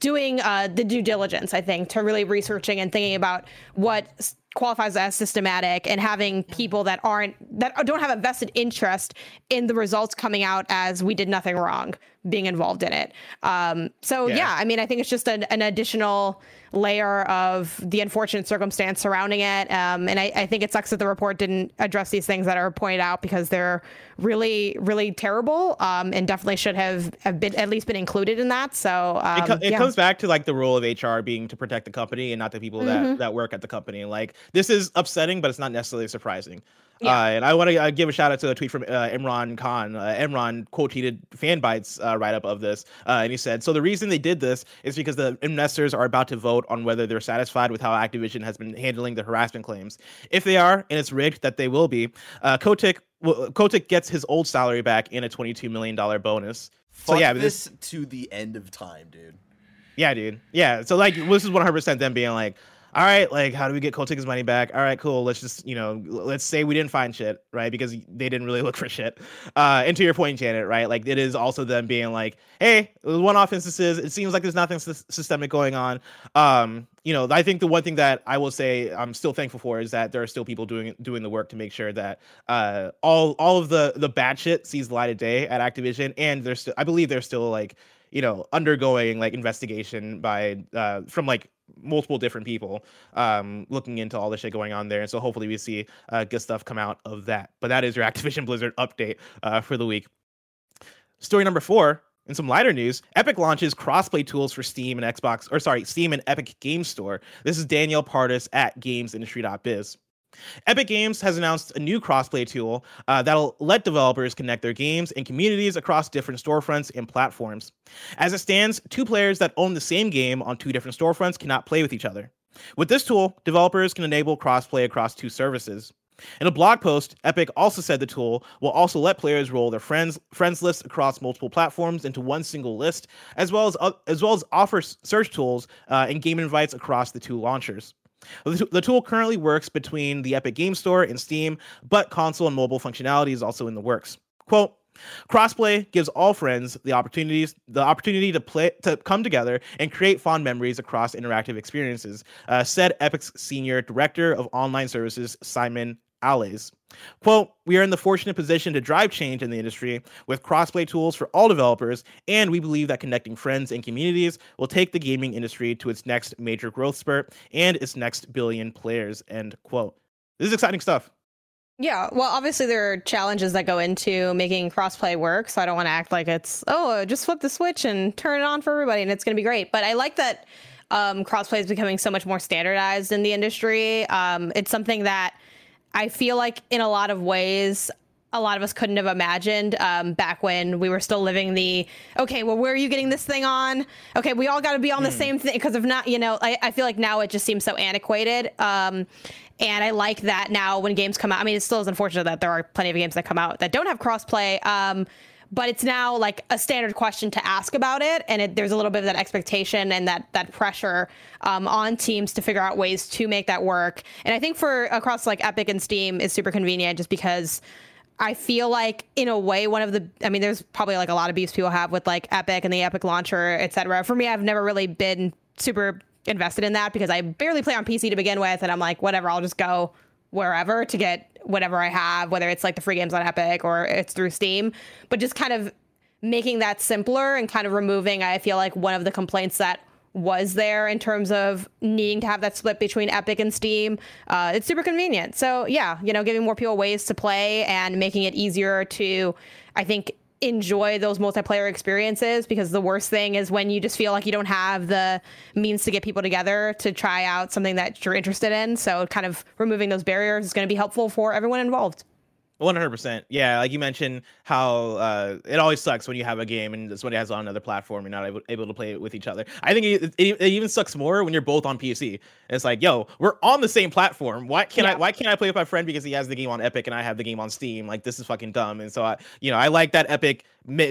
doing uh, the due diligence. I think to really researching and thinking about what qualifies as systematic and having people that aren't that don't have a vested interest in the results coming out as we did nothing wrong being involved in it. Um, so yeah. yeah. I mean, I think it's just an, an, additional layer of the unfortunate circumstance surrounding it. Um, and I, I, think it sucks that the report didn't address these things that are pointed out because they're really, really terrible um, and definitely should have, have been at least been included in that. So it, co- um, it yeah. comes back to like the role of HR being to protect the company and not the people that, mm-hmm. that work at the company. Like this is upsetting, but it's not necessarily surprising. Yeah. Uh, and I want to uh, give a shout out to a tweet from uh, Imran Khan. Uh, Imran quote tweeted Fanbyte's uh, write up of this, uh, and he said, "So the reason they did this is because the investors are about to vote on whether they're satisfied with how Activision has been handling the harassment claims. If they are, and it's rigged that they will be, uh, Kotick well, Kotick gets his old salary back and a twenty-two million dollar bonus. Fuck so yeah, this, this to the end of time, dude. Yeah, dude. Yeah. So like, this is one hundred percent them being like." All right, like how do we get Kotick's money back? All right, cool. Let's just, you know, let's say we didn't find shit, right? Because they didn't really look for shit. Uh, and to your point, Janet, right? Like it is also them being like, hey, one-off instances. It seems like there's nothing sy- systemic going on. Um, you know, I think the one thing that I will say I'm still thankful for is that there are still people doing doing the work to make sure that uh, all all of the the bad shit sees the light of day at Activision, and there's still I believe there's still like you know undergoing like investigation by uh, from like multiple different people um, looking into all the shit going on there. And so hopefully we see uh, good stuff come out of that. But that is your Activision Blizzard update uh, for the week. Story number four. In some lighter news, Epic launches crossplay tools for Steam and Xbox, or sorry, Steam and Epic Game Store. This is Danielle Partis at GamesIndustry.biz. Epic Games has announced a new crossplay tool uh, that'll let developers connect their games and communities across different storefronts and platforms. As it stands, two players that own the same game on two different storefronts cannot play with each other. With this tool, developers can enable crossplay across two services. In a blog post, Epic also said the tool will also let players roll their friends friends lists across multiple platforms into one single list, as well as uh, as well as offer search tools uh, and game invites across the two launchers. The tool currently works between the Epic Game Store and Steam, but console and mobile functionality is also in the works. Quote, Crossplay gives all friends the opportunities the opportunity to play to come together and create fond memories across interactive experiences, uh, said Epic's senior director of online services Simon Allais. Quote, we are in the fortunate position to drive change in the industry with crossplay tools for all developers, and we believe that connecting friends and communities will take the gaming industry to its next major growth spurt and its next billion players. End quote. This is exciting stuff. Yeah, well, obviously there are challenges that go into making crossplay work, so I don't want to act like it's oh, just flip the switch and turn it on for everybody and it's going to be great. But I like that um, crossplay is becoming so much more standardized in the industry. Um, it's something that I feel like in a lot of ways, a lot of us couldn't have imagined um, back when we were still living the okay well where are you getting this thing on okay we all got to be on mm. the hmm. same thing because if not you know I, I, feel like now it just seems so antiquated um, and i like that now when games come out i mean it still is unfortunate that there are plenty of games that come out that don't have crossplay um, but it's now like a standard question to ask about it and it, there's a little bit of that expectation and that that pressure um, on teams to figure out ways to make that work and i think for across like epic and steam is super convenient just because I feel like in a way one of the I mean there's probably like a lot of beefs people have with like Epic and the Epic launcher, etc. For me, I've never really been super invested in that because I barely play on PC to begin with and I'm like whatever, I'll just go wherever to get whatever I have, whether it's like the free games on Epic or it's through Steam, but just kind of making that simpler and kind of removing, I feel like one of the complaints that was there in terms of needing to have that split between Epic and Steam. Uh, it's super convenient. So yeah, you know, giving more people ways to play and making it easier to, I think, enjoy those multiplayer experiences because the worst thing is when you just feel like you don't have the means to get people together to try out something that you're interested in. So kind of removing those barriers is going to be helpful for everyone involved. One hundred percent. Yeah, like you mentioned, how uh, it always sucks when you have a game and somebody has it on another platform, you're not able, able to play it with each other. I think it, it, it, even sucks more when you're both on PC. It's like, yo, we're on the same platform. Why can't yeah. I? Why can't I play with my friend because he has the game on Epic and I have the game on Steam? Like this is fucking dumb. And so I, you know, I like that Epic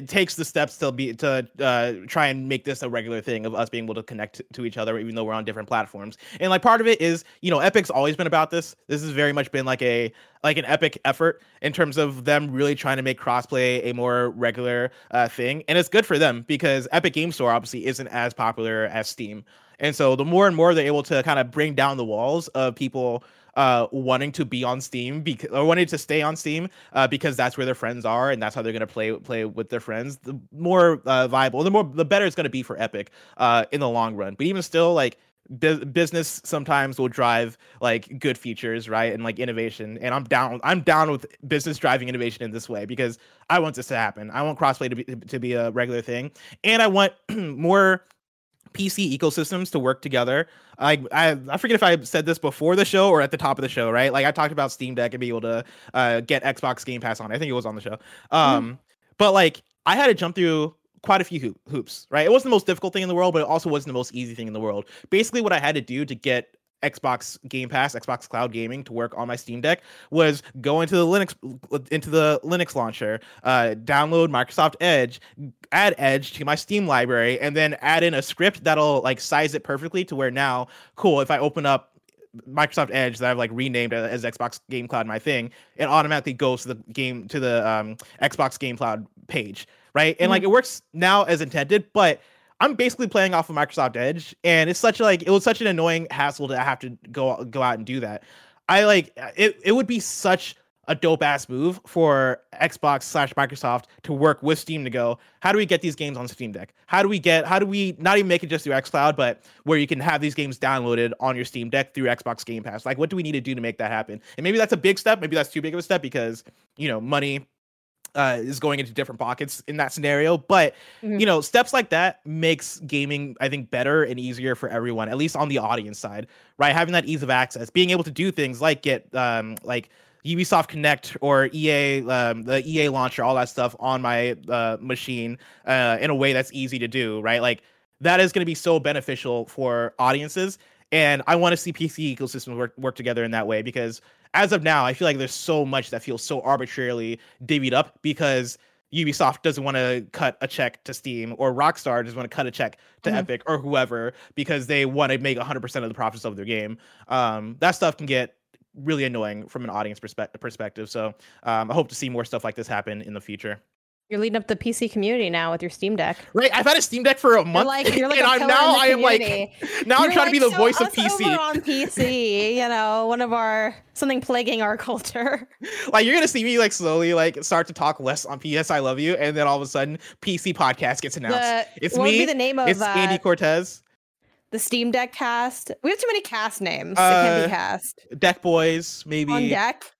takes the steps to be to uh, try and make this a regular thing of us being able to connect to each other even though we're on different platforms. And like part of it is you know epic's always been about this. This has very much been like a like an epic effort in terms of them really trying to make crossplay a more regular uh, thing. And it's good for them because epic game store obviously isn't as popular as steam. And so the more and more they're able to kind of bring down the walls of people uh, wanting to be on Steam because or wanting to stay on Steam uh, because that's where their friends are and that's how they're gonna play play with their friends. The more uh, viable, the more the better it's gonna be for Epic uh, in the long run. But even still, like bu- business sometimes will drive like good features, right, and like innovation. And I'm down. I'm down with business driving innovation in this way because I want this to happen. I want crossplay to be to be a regular thing, and I want more PC ecosystems to work together. I, I I forget if I said this before the show or at the top of the show, right? Like I talked about Steam Deck and be able to uh, get Xbox Game Pass on. I think it was on the show. Um, mm. but like I had to jump through quite a few hoop, hoops, right? It wasn't the most difficult thing in the world, but it also wasn't the most easy thing in the world. Basically, what I had to do to get Xbox Game Pass, Xbox Cloud Gaming to work on my Steam Deck was go into the Linux into the Linux launcher, uh, download Microsoft Edge, add Edge to my Steam library, and then add in a script that'll like size it perfectly to where now, cool, if I open up Microsoft Edge that I've like renamed as Xbox Game Cloud my thing, it automatically goes to the game to the um, Xbox Game Cloud page, right? And mm-hmm. like it works now as intended, but I'm basically playing off of Microsoft Edge, and it's such like it was such an annoying hassle to have to go go out and do that. I like it. It would be such a dope ass move for Xbox slash Microsoft to work with Steam to go, how do we get these games on Steam Deck? How do we get, how do we not even make it just through xCloud, but where you can have these games downloaded on your Steam Deck through Xbox Game Pass? Like, what do we need to do to make that happen? And maybe that's a big step. Maybe that's too big of a step because, you know, money uh, is going into different pockets in that scenario. But mm-hmm. you know, steps like that makes gaming, I think, better and easier for everyone, at least on the audience side, right? Having that ease of access, being able to do things like get um, like Ubisoft Connect or EA, um, the EA launcher, all that stuff on my uh, machine uh, in a way that's easy to do, right? Like that is going to be so beneficial for audiences. And I want to see PC ecosystems work, work together in that way because as of now, I feel like there's so much that feels so arbitrarily divvied up because Ubisoft doesn't want to cut a check to Steam or Rockstar doesn't want to cut a check to mm-hmm. Epic or whoever because they want to make 100% of the profits of their game. Um, that stuff can get really annoying from an audience perspe- perspective. So um, I hope to see more stuff like this happen in the future. You're leading up the PC community now with your Steam Deck. Right. I've had a Steam Deck for a month. You're like, you're like and I'm now I am like now you're I'm trying like, to be the so voice of PC. on PC, you know, one of our something plaguing our culture. Like you're gonna see me like slowly like start to talk less on PS I love you, and then all of a sudden PC podcast gets announced. The, it's me. Be the name of it's uh, Andy Cortez. The Steam Deck cast. We have too many cast names. Uh, it can be cast. Deck Boys, maybe. On deck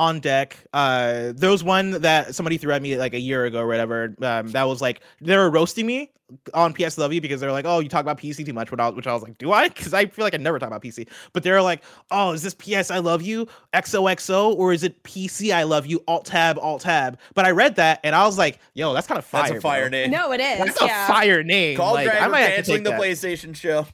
on deck. Uh, there was one that somebody threw at me like a year ago or whatever. Um, that was like they were roasting me on PS Love You because they're like, "Oh, you talk about PC too much." Which I, which I was like, "Do I?" Because I feel like I never talk about PC. But they're like, "Oh, is this PS I Love You XOXO or is it PC I Love You Alt Tab Alt Tab?" But I read that and I was like, "Yo, that's kind of fire." That's a fire bro. name. No, it is. That's yeah. a fire name. Call like, I might canceling the that. PlayStation show.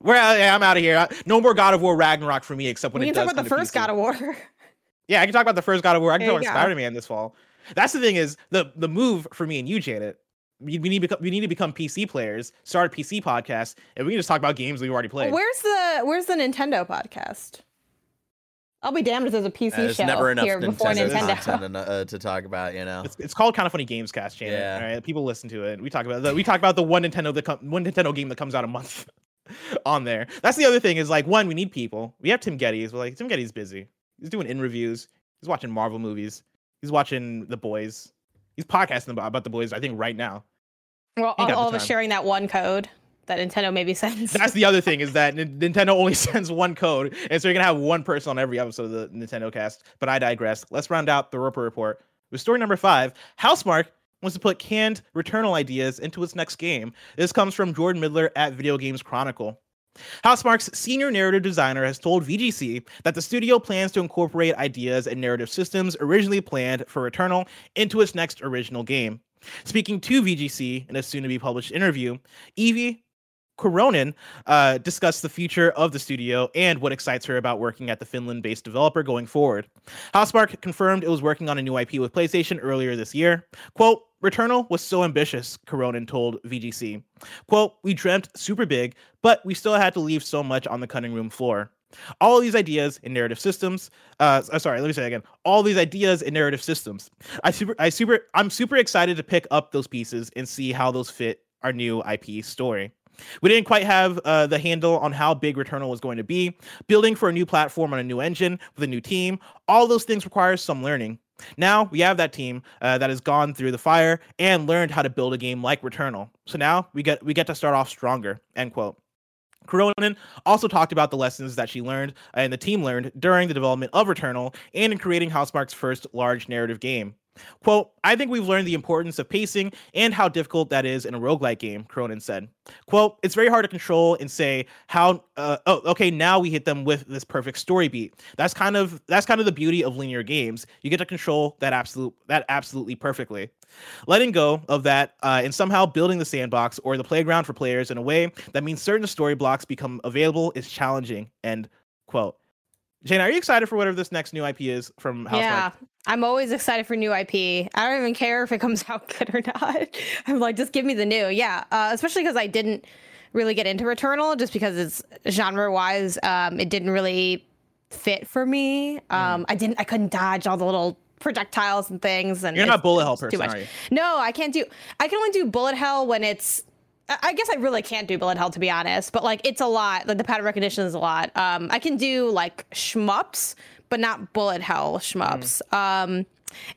Well, yeah, I'm out of here. No more God of War Ragnarok for me, except when we it can does talk about the first PC. God of War. Yeah, I can talk about the first God of War. I can talk about Spider Man this fall. That's the thing is the the move for me and you, Janet. We, we need to become, we need to become PC players. Start a PC podcast, and we can just talk about games we've already played. Where's the Where's the Nintendo podcast? I'll be damned if there's a PC uh, there's show never enough here Nintendo before Nintendo content uh, to talk about. You know, it's, it's called kind of funny games cast, Janet. Yeah. All right, people listen to it. We talk about the, we talk about the one Nintendo the com- one Nintendo game that comes out a month on there. That's the other thing is like one we need people. We have Tim Gettys, but like Tim Gettys busy. He's doing in reviews. He's watching Marvel movies. He's watching The Boys. He's podcasting about, about The Boys. I think right now. Well, all, all of us sharing that one code that Nintendo maybe sends. That's the other thing is that N- Nintendo only sends one code, and so you're gonna have one person on every episode of the Nintendo Cast. But I digress. Let's round out the Roper Report with story number five. Housemarque wants to put canned Returnal ideas into its next game. This comes from Jordan Middler at Video Games Chronicle. Housemarque's senior narrative designer has told VGC that the studio plans to incorporate ideas and narrative systems originally planned for Returnal into its next original game. Speaking to VGC in a soon to be published interview, Eevi Korhonen uh, discussed the future of the studio and what excites her about working at the Finland based developer going forward. Housemarque confirmed it was working on a new IP with PlayStation earlier this year. Quote, Returnal was so ambitious, Korhonen told VGC. Quote, we dreamt super big, but we still had to leave so much on the cutting room floor. All these ideas in narrative systems. Uh, sorry, let me say it again. All these ideas in narrative systems. I super, I super, I'm super excited to pick up those pieces and see how those fit our new IP story. We didn't quite have uh, the handle on how big Returnal was going to be. Building for a new platform on a new engine with a new team, all those things require some learning. Now we have that team uh, that has gone through the fire and learned how to build a game like Returnal. So now we get we get to start off stronger. End quote. Korhonen also talked about the lessons that she learned and the team learned during the development of Returnal and in creating Housemarque's first large narrative game. Quote, I think we've learned the importance of pacing and how difficult that is in a roguelike game, Cronin said. Quote, it's very hard to control and say how uh, oh, okay, now we hit them with this perfect story beat. That's kind of that's kind of the beauty of linear games. You get to control that absolute that absolutely perfectly. Letting go of that uh, and somehow building the sandbox or the playground for players in a way that means certain story blocks become available is challenging. End quote. Jane, are you excited for whatever this next new IP is from House Yeah, Mike? I'm always excited for new IP. I don't even care if it comes out good or not. I'm like, just give me the new. Yeah, uh, especially because I didn't really get into Returnal just because it's genre wise, um, it didn't really fit for me. Um, mm. I didn't, I couldn't dodge all the little projectiles and things. And you're not bullet hell person, are you? No, I can't do. I can only do bullet hell when it's I guess I really can't do bullet hell to be honest, but like it's a lot. Like the pattern recognition is a lot. Um, I can do like shmups, but not bullet hell shmups. Mm. Um,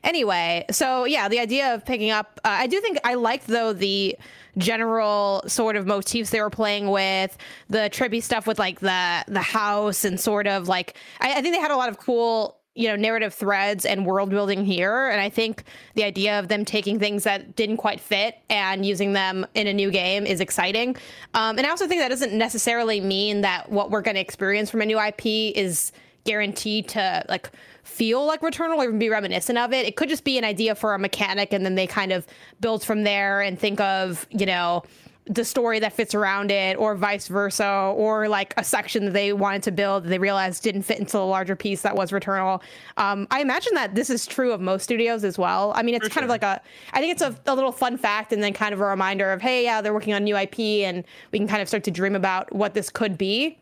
anyway, so yeah, the idea of picking up, uh, I do think I liked though the general sort of motifs they were playing with, the trippy stuff with like the the house and sort of like I, I think they had a lot of cool you know narrative threads and world building here and i think the idea of them taking things that didn't quite fit and using them in a new game is exciting um, and i also think that doesn't necessarily mean that what we're going to experience from a new ip is guaranteed to like feel like Returnal or even be reminiscent of it. It could just be an idea for a mechanic, and then they kind of build from there and think of you know the story that fits around it or vice versa or like a section that they wanted to build that they realized didn't fit into the larger piece that was returnal. Um, i imagine that this is true of most studios as well. I mean it's For kind sure. of like a i think it's a, a, little fun fact and then kind of a reminder of hey yeah they're working on new ip and we can kind of start to dream about what this could be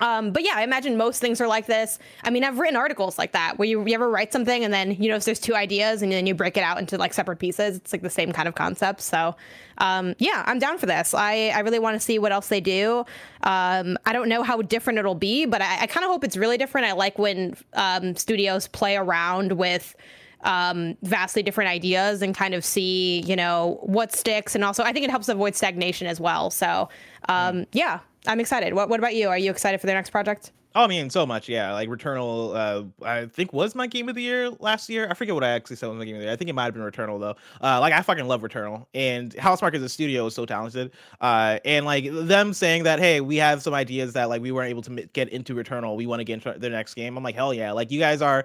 um, but yeah, I imagine most things are like this. I mean, I've written articles like that where you, you ever write something and then you know if there's two ideas and then you break it out into like separate pieces. It's like the same kind of concept. So um, yeah, I'm down for this. I, I really want to see what else they do. Um, I don't know how different it'll be, but I, I kind of hope it's really different. I like when um, studios play around with um, vastly different ideas and kind of see, you know, what sticks. And also, I think it helps avoid stagnation as well. So, um, yeah, I'm excited. What What about you? Are you excited for their next project? Oh, I mean, so much, yeah. Like Returnal, uh, I think was my game of the year last year. I forget what I actually said was my game of the year. I think it might have been Returnal though. Uh, like I fucking love Returnal, and Housemarque as a studio is so talented. Uh, and like them saying that, hey, we have some ideas that like we weren't able to get into Returnal. We want to get into their next game. I'm like, hell yeah! Like you guys are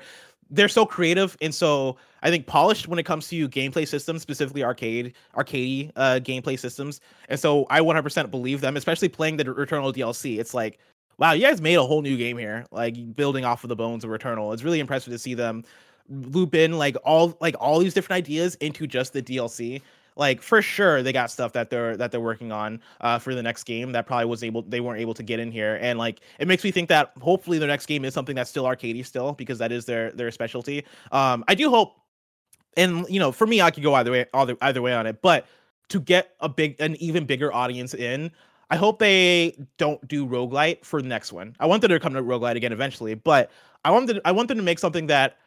they're so creative and so I think polished when it comes to gameplay systems, specifically arcade, arcade uh, gameplay systems. And so I 100% believe them, especially playing the Returnal DLC. It's like, wow, you guys made a whole new game here, like building off of the bones of Returnal. It's really impressive to see them loop in like all like all these different ideas into just the DLC like for sure they got stuff that they're that they're working on uh, for the next game that probably was able they weren't able to get in here and like it makes me think that hopefully the next game is something that's still arcadey still because that is their their specialty um i do hope and you know for me i could go either way either, either way on it but to get a big an even bigger audience in I hope they don't do roguelite for the next one. I want them to come to roguelite again eventually, but I want them I want them to make something that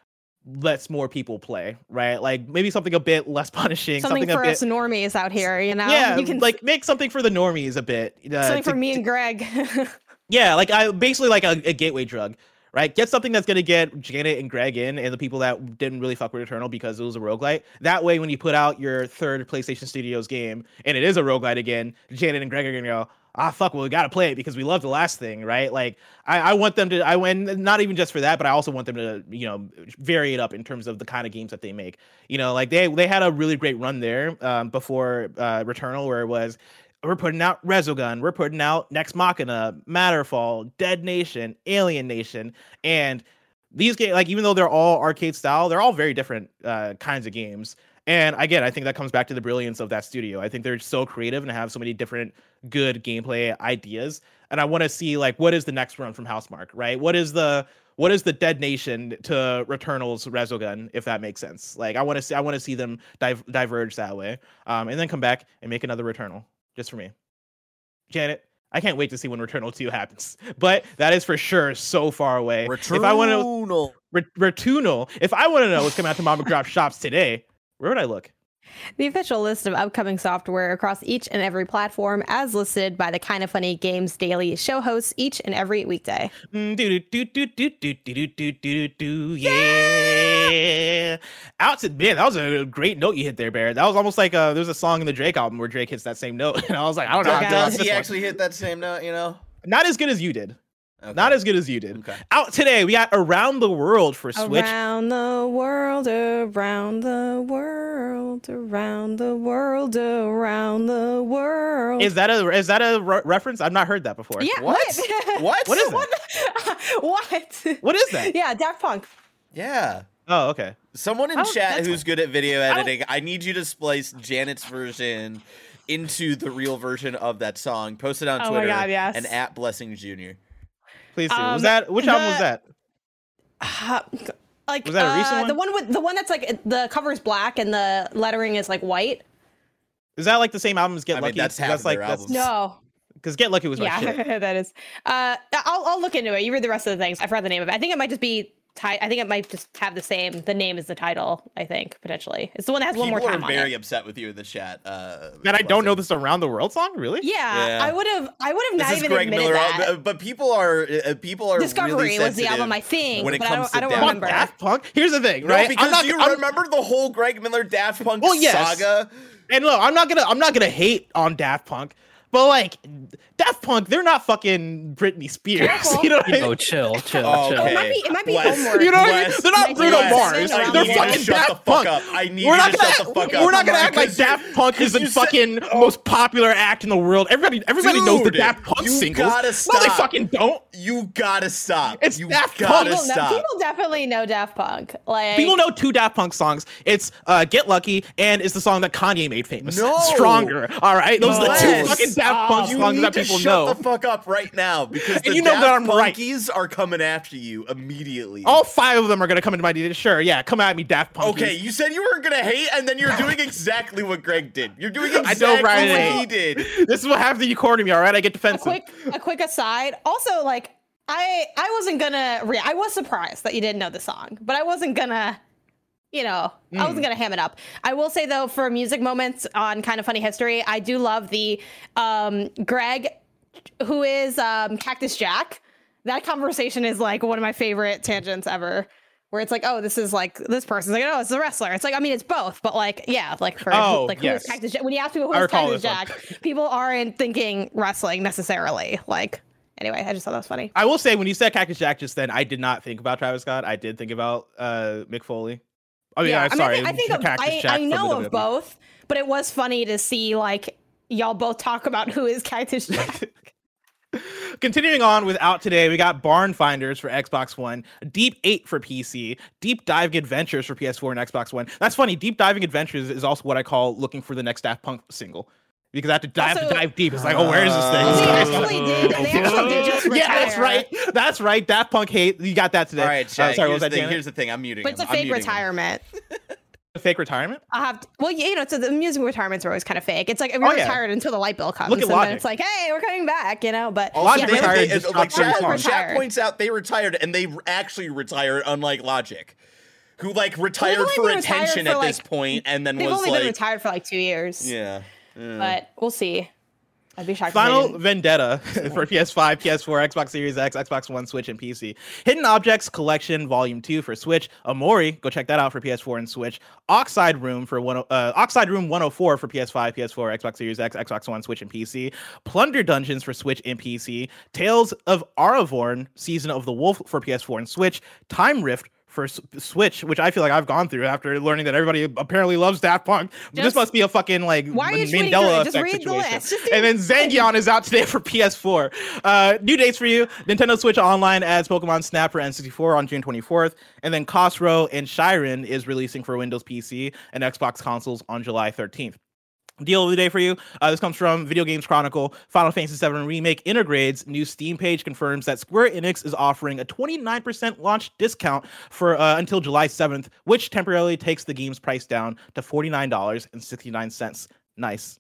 lets more people play, right? Like maybe something a bit less punishing, something, something for bit, us normies out here, you know. Yeah, you can like make something for the normies a bit. Uh, something to, for me and Greg. yeah, like I basically like a, a, gateway drug, right? Get something that's gonna get Janet and Greg in, and the people that didn't really fuck with Returnal because it was a roguelite. That way, when you put out your third PlayStation Studios game and it is a roguelite again, Janet and Greg are gonna go, ah fuck well we got to play it because we love the last thing right like I, I want them to i went not even just for that but i also want them to you know vary it up in terms of the kind of games that they make you know like they they had a really great run there um, before uh, returnal where it was we're putting out Resogun, we're putting out Nex Machina, Matterfall, Dead Nation, Alienation, and these games, like even though they're all arcade style, they're all very different uh, kinds of games. And again, I think that comes back to the brilliance of that studio. I think they're so creative and have so many different good gameplay ideas. And I want to see like what is the next run from Housemarque, right? What is the what is the Dead Nation to Returnal's Resogun, if that makes sense? Like I want to see I want to see them dive, diverge that way, um, and then come back and make another Returnal just for me. Janet, I can't wait to see when Returnal 2 happens. But that is for sure so far away. Returnal. If I want to Re- Returnal, if I want to know what's coming out to Mom Drop shops today, where would I look? The official list of upcoming software across each and every platform, as listed by the Kind of Funny Games Daily show hosts each and every weekday. Yeah. Out to man, that was a great note you hit there, Bear. That was almost like uh there's a song in the Drake album where Drake hits that same note, and I was like, I don't know. Does he actually hit that same note? You know, not as good as you did. Okay. Not as good as you did. Okay. Out today, we got Around the World for Switch. Around the world, around the world, around the world, around the world. Is that a is that a re- reference? I've not heard that before. Yeah. What? what? What is that? What? what? What is that? Yeah, Daft Punk. Yeah. Oh, okay. Someone in oh, chat who's good at video editing, I need you to splice Janet's version into the real version of that song. Post it on oh Twitter God, yes. and at Blessing Jr. Please do. Um, was that which the, album was that? Uh, like was that a recent uh, one? The one with the one that's like the cover is black and the lettering is like white. Is that like the same album as Get I Lucky? Mean, that's, that's like that's, no. Because Get Lucky was my yeah, shit. that is. Uh, I'll I'll look into it. You read the rest of the things. I forgot the name of it. I think it might just be I think it might just have the same. The name is the title. I think potentially it's the one that has People one more time. People are very upset with you in the chat. Uh, that I don't know this around the world song. Really? Yeah, yeah. I would have. I would have not even Greg admitted Miller, that. But, but people are. Uh, people are. Discovery really was the album I think. When it comes I don't, to I don't remember. Daft Punk. Here's the thing, right? No, because not, you I'm, remember the whole Greg Miller Daft Punk well, yes. saga. And look, I'm not gonna. I'm not gonna hate on Daft Punk but like Daft Punk, they're not fucking Britney Spears. You know what I mean? Oh, chill, chill, oh, chill. Okay. It might be, it might be homework. You know what I mean? They're not Bruno Mars. They're fucking Daft Punk. Up. I need we're not gonna, shut the fuck up. We're not gonna act like Daft Punk is the fucking oh. most popular act in the world. Everybody, everybody Dude, knows the Daft Punk you singles. Gotta stop. No, they fucking don't. You gotta stop. It's you Daft Punk. People, stop. Know, people definitely know Daft Punk. Like people know two Daft Punk songs. It's uh, "Get Lucky" and it's the song that Kanye made famous. No, stronger. All right, those are the two fucking Daft ah, Punk songs that people know. Shut the fuck up right now because and the you know Daft that I'm Punkies right. are coming after you immediately. All five of them are gonna come into my DJ. Sure, yeah, come at me, Daft Punk. Okay, you said you weren't gonna hate, and then you're doing exactly what Greg did. You're doing exactly I know, right, what he did. This is what happens when you corner me. All right, I get defensive. A quick, a quick aside. Also, like I, I wasn't gonna. Re- I was surprised that you didn't know the song, but I wasn't gonna you know, mm. I wasn't gonna ham it up. I will say though, for music moments on kind of funny history, I do love the um, Greg who is um, Cactus Jack. That conversation is like one of my favorite tangents ever. Where it's like, oh, this is like this person's like, oh, it's a wrestler. It's like, I mean, it's both, but like, yeah, like for oh, like yes. who is Cactus Jack? When you ask people who is Cactus Jack, people aren't thinking wrestling necessarily. Like, anyway, I just thought that was funny. I will say when you said Cactus Jack just then, I did not think about Travis Scott. I did think about uh Mick Foley. Oh yeah, yeah. I'm sorry. I, mean, I think, I, think of, I, I know of both, but it was funny to see like y'all both talk about who is Cactus Jack. Continuing on with out today, we got Barn Finders for Xbox One, Deep 8 for PC, Deep Diving Adventures for PS4 and Xbox One. That's funny. Deep Diving Adventures is also what I call looking for the next Daft Punk single. Because I have to dive, also, to dive deep. It's like, oh, where is this thing? They actually did. They actually did just retire. Yeah, that's right. That's right. Daft Punk hate. You got that today. All right, Shaq, uh, sorry, here's, the thing, here's the thing. I'm muting. But it's a fake retirement. A fake retirement? I have to, well, you know, so the music retirements are always kind of fake. It's like we're oh, yeah. retired until the light bill comes, Look at and Logic. then it's like, hey, we're coming back, you know. But Logic yeah, retired. They, like Shaq, Shaq points out, they retired and they actually retired, unlike Logic, who like retired for attention for, at like, this point, and then they've was only like been retired for like two years. Yeah. But we'll see. I'd be shocked. Final Vendetta for PS5, PS4, Xbox Series X, Xbox One, Switch, and PC. Hidden Objects Collection Volume 2 for Switch. Omori, go check that out for PS4 and Switch. Oxide Room for one, uh, Oxide Room 104 for PS5, PS4, Xbox Series X, Xbox One, Switch, and PC. Plunder Dungeons for Switch and PC. Tales of Aravorn, Season of the Wolf for PS4 and Switch. Time Rift for Switch, which I feel like I've gone through after learning that everybody apparently loves Daft Punk. Just, this must be a fucking like why Mandela effect situation. and then Zangion is out today for PS4. Uh, new dates for you: Nintendo Switch Online adds Pokemon Snap for N64 on June 24th, and then Khosrow and Shiren is releasing for Windows PC and Xbox consoles on July 13th. Deal of the day for you. Uh, this comes from Video Games Chronicle. Final Fantasy VII Remake Intergrade. New Steam page confirms that Square Enix is offering a 29% launch discount for uh, until July 7th, which temporarily takes the game's price down to $49.69. Nice.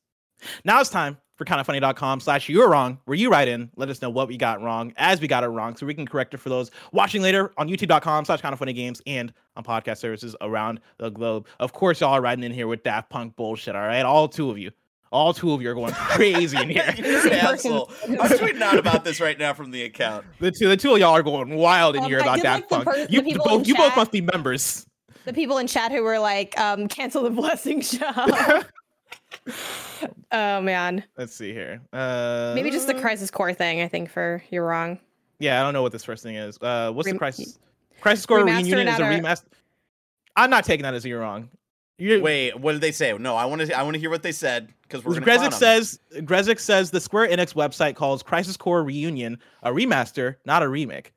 Now it's time for kindoffunny.com slash you're wrong, where you write in, let us know what we got wrong as we got it wrong, so we can correct it for those watching later on youtube.com slash kindoffunnygames and on podcast services around the globe. Of course, y'all are writing in here with Daft Punk bullshit, all right? All two of you. All two of you are going crazy in here. You're an asshole. I'm tweeting out about this right now from the account. The two, the two of y'all are going wild in um, here about Daft like Punk. Per- you, both, you both must be members. The people in chat who were like, um, cancel the blessing show. Oh man. Let's see here. Uh, Maybe just the crisis core thing. I think for you're wrong. Yeah, I don't know what this first thing is. Uh, what's Rem- the crisis? Crisis core reunion is a remaster. I'm not taking that as you're wrong. You're... Wait, what did they say? No, I want to. I want to hear what they said because we're. Grezik says. Grezik says the Square Enix website calls Crisis Core Reunion a remaster, not a remake.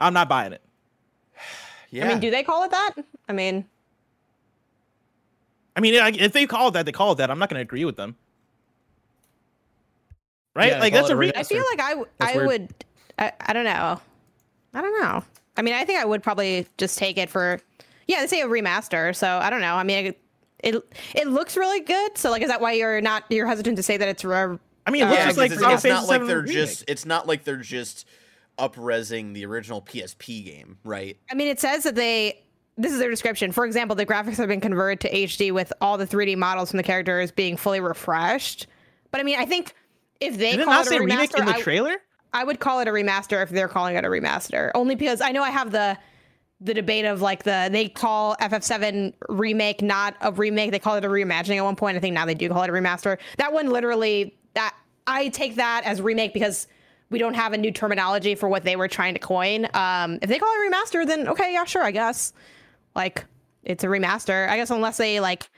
I'm not buying it. yeah. I mean, do they call it that? I mean, I mean, if they call it that, they call it that. I'm not going to agree with them. Right? Yeah, like that's a. Re- I feel like I, w- I would. I, I don't know. I don't know. I mean, I think I would probably just take it for. Yeah, they say a remaster, so I don't know. I mean, it it, it looks really good. So like, is that why you're not you're hesitant to say that it's? Re- I mean, it looks uh, like it's, it's not like they're remake. just. It's not like they're just upresing the original PSP game, right? I mean, it says that they this is their description. For example, the graphics have been converted to HD with all the 3D models from the characters being fully refreshed. But I mean, I think if they Did call it say a remaster, in the I, trailer? I would call it a remaster if they're calling it a remaster. Only because I know I have the the debate of like the they call FF7 remake not a remake. They call it a reimagining at one point. I think now they do call it a remaster. That one literally that I take that as remake because we don't have a new terminology for what they were trying to coin. Um, if they call it remaster, then okay, yeah, sure, I guess. Like it's a remaster. I guess unless they like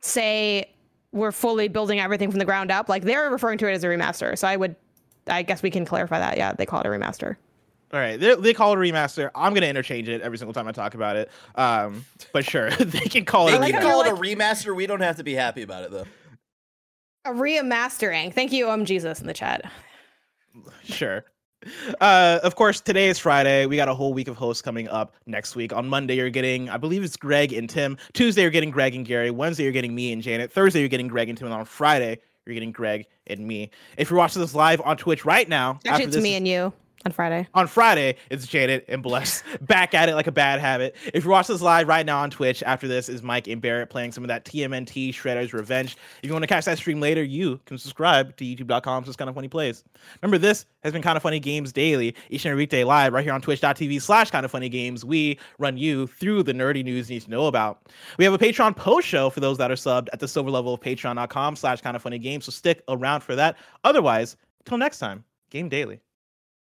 say we're fully building everything from the ground up, like they're referring to it as a remaster. So I would, I guess we can clarify that. Yeah, they call it a remaster. All right, they, they call it a remaster. I'm gonna interchange it every single time I talk about it. Um, but sure, they can call They it. can a how remaster. call it a remaster. We don't have to be happy about it though. A remastering. Thank you, um, Jesus in the chat. sure. Uh, of course, today is Friday. We got a whole week of hosts coming up next week. On Monday, you're getting, I believe it's Greg and Tim. Tuesday, you're getting Greg and Gary. Wednesday, you're getting me and Janet. Thursday, you're getting Greg and Tim. And on Friday, you're getting Greg and me. If you're watching this live on Twitch right now, Actually, after it's this me and you on Friday. on Friday, it's Janet and Bless back at it like a bad habit. If you're watching this live right now on Twitch, after this is Mike and Barrett playing some of that TMNT Shredder's Revenge. If you want to catch that stream later, you can subscribe to youtube.com slash kind of funny plays. Remember, this has been kind of funny games daily, each and every weekday live right here on twitch.tv slash kind of funny games. We run you through the nerdy news you need to know about. We have a Patreon post show for those that are subbed at the silver level of patreon.com slash kind of funny games. So stick around for that. Otherwise, until next time, game daily.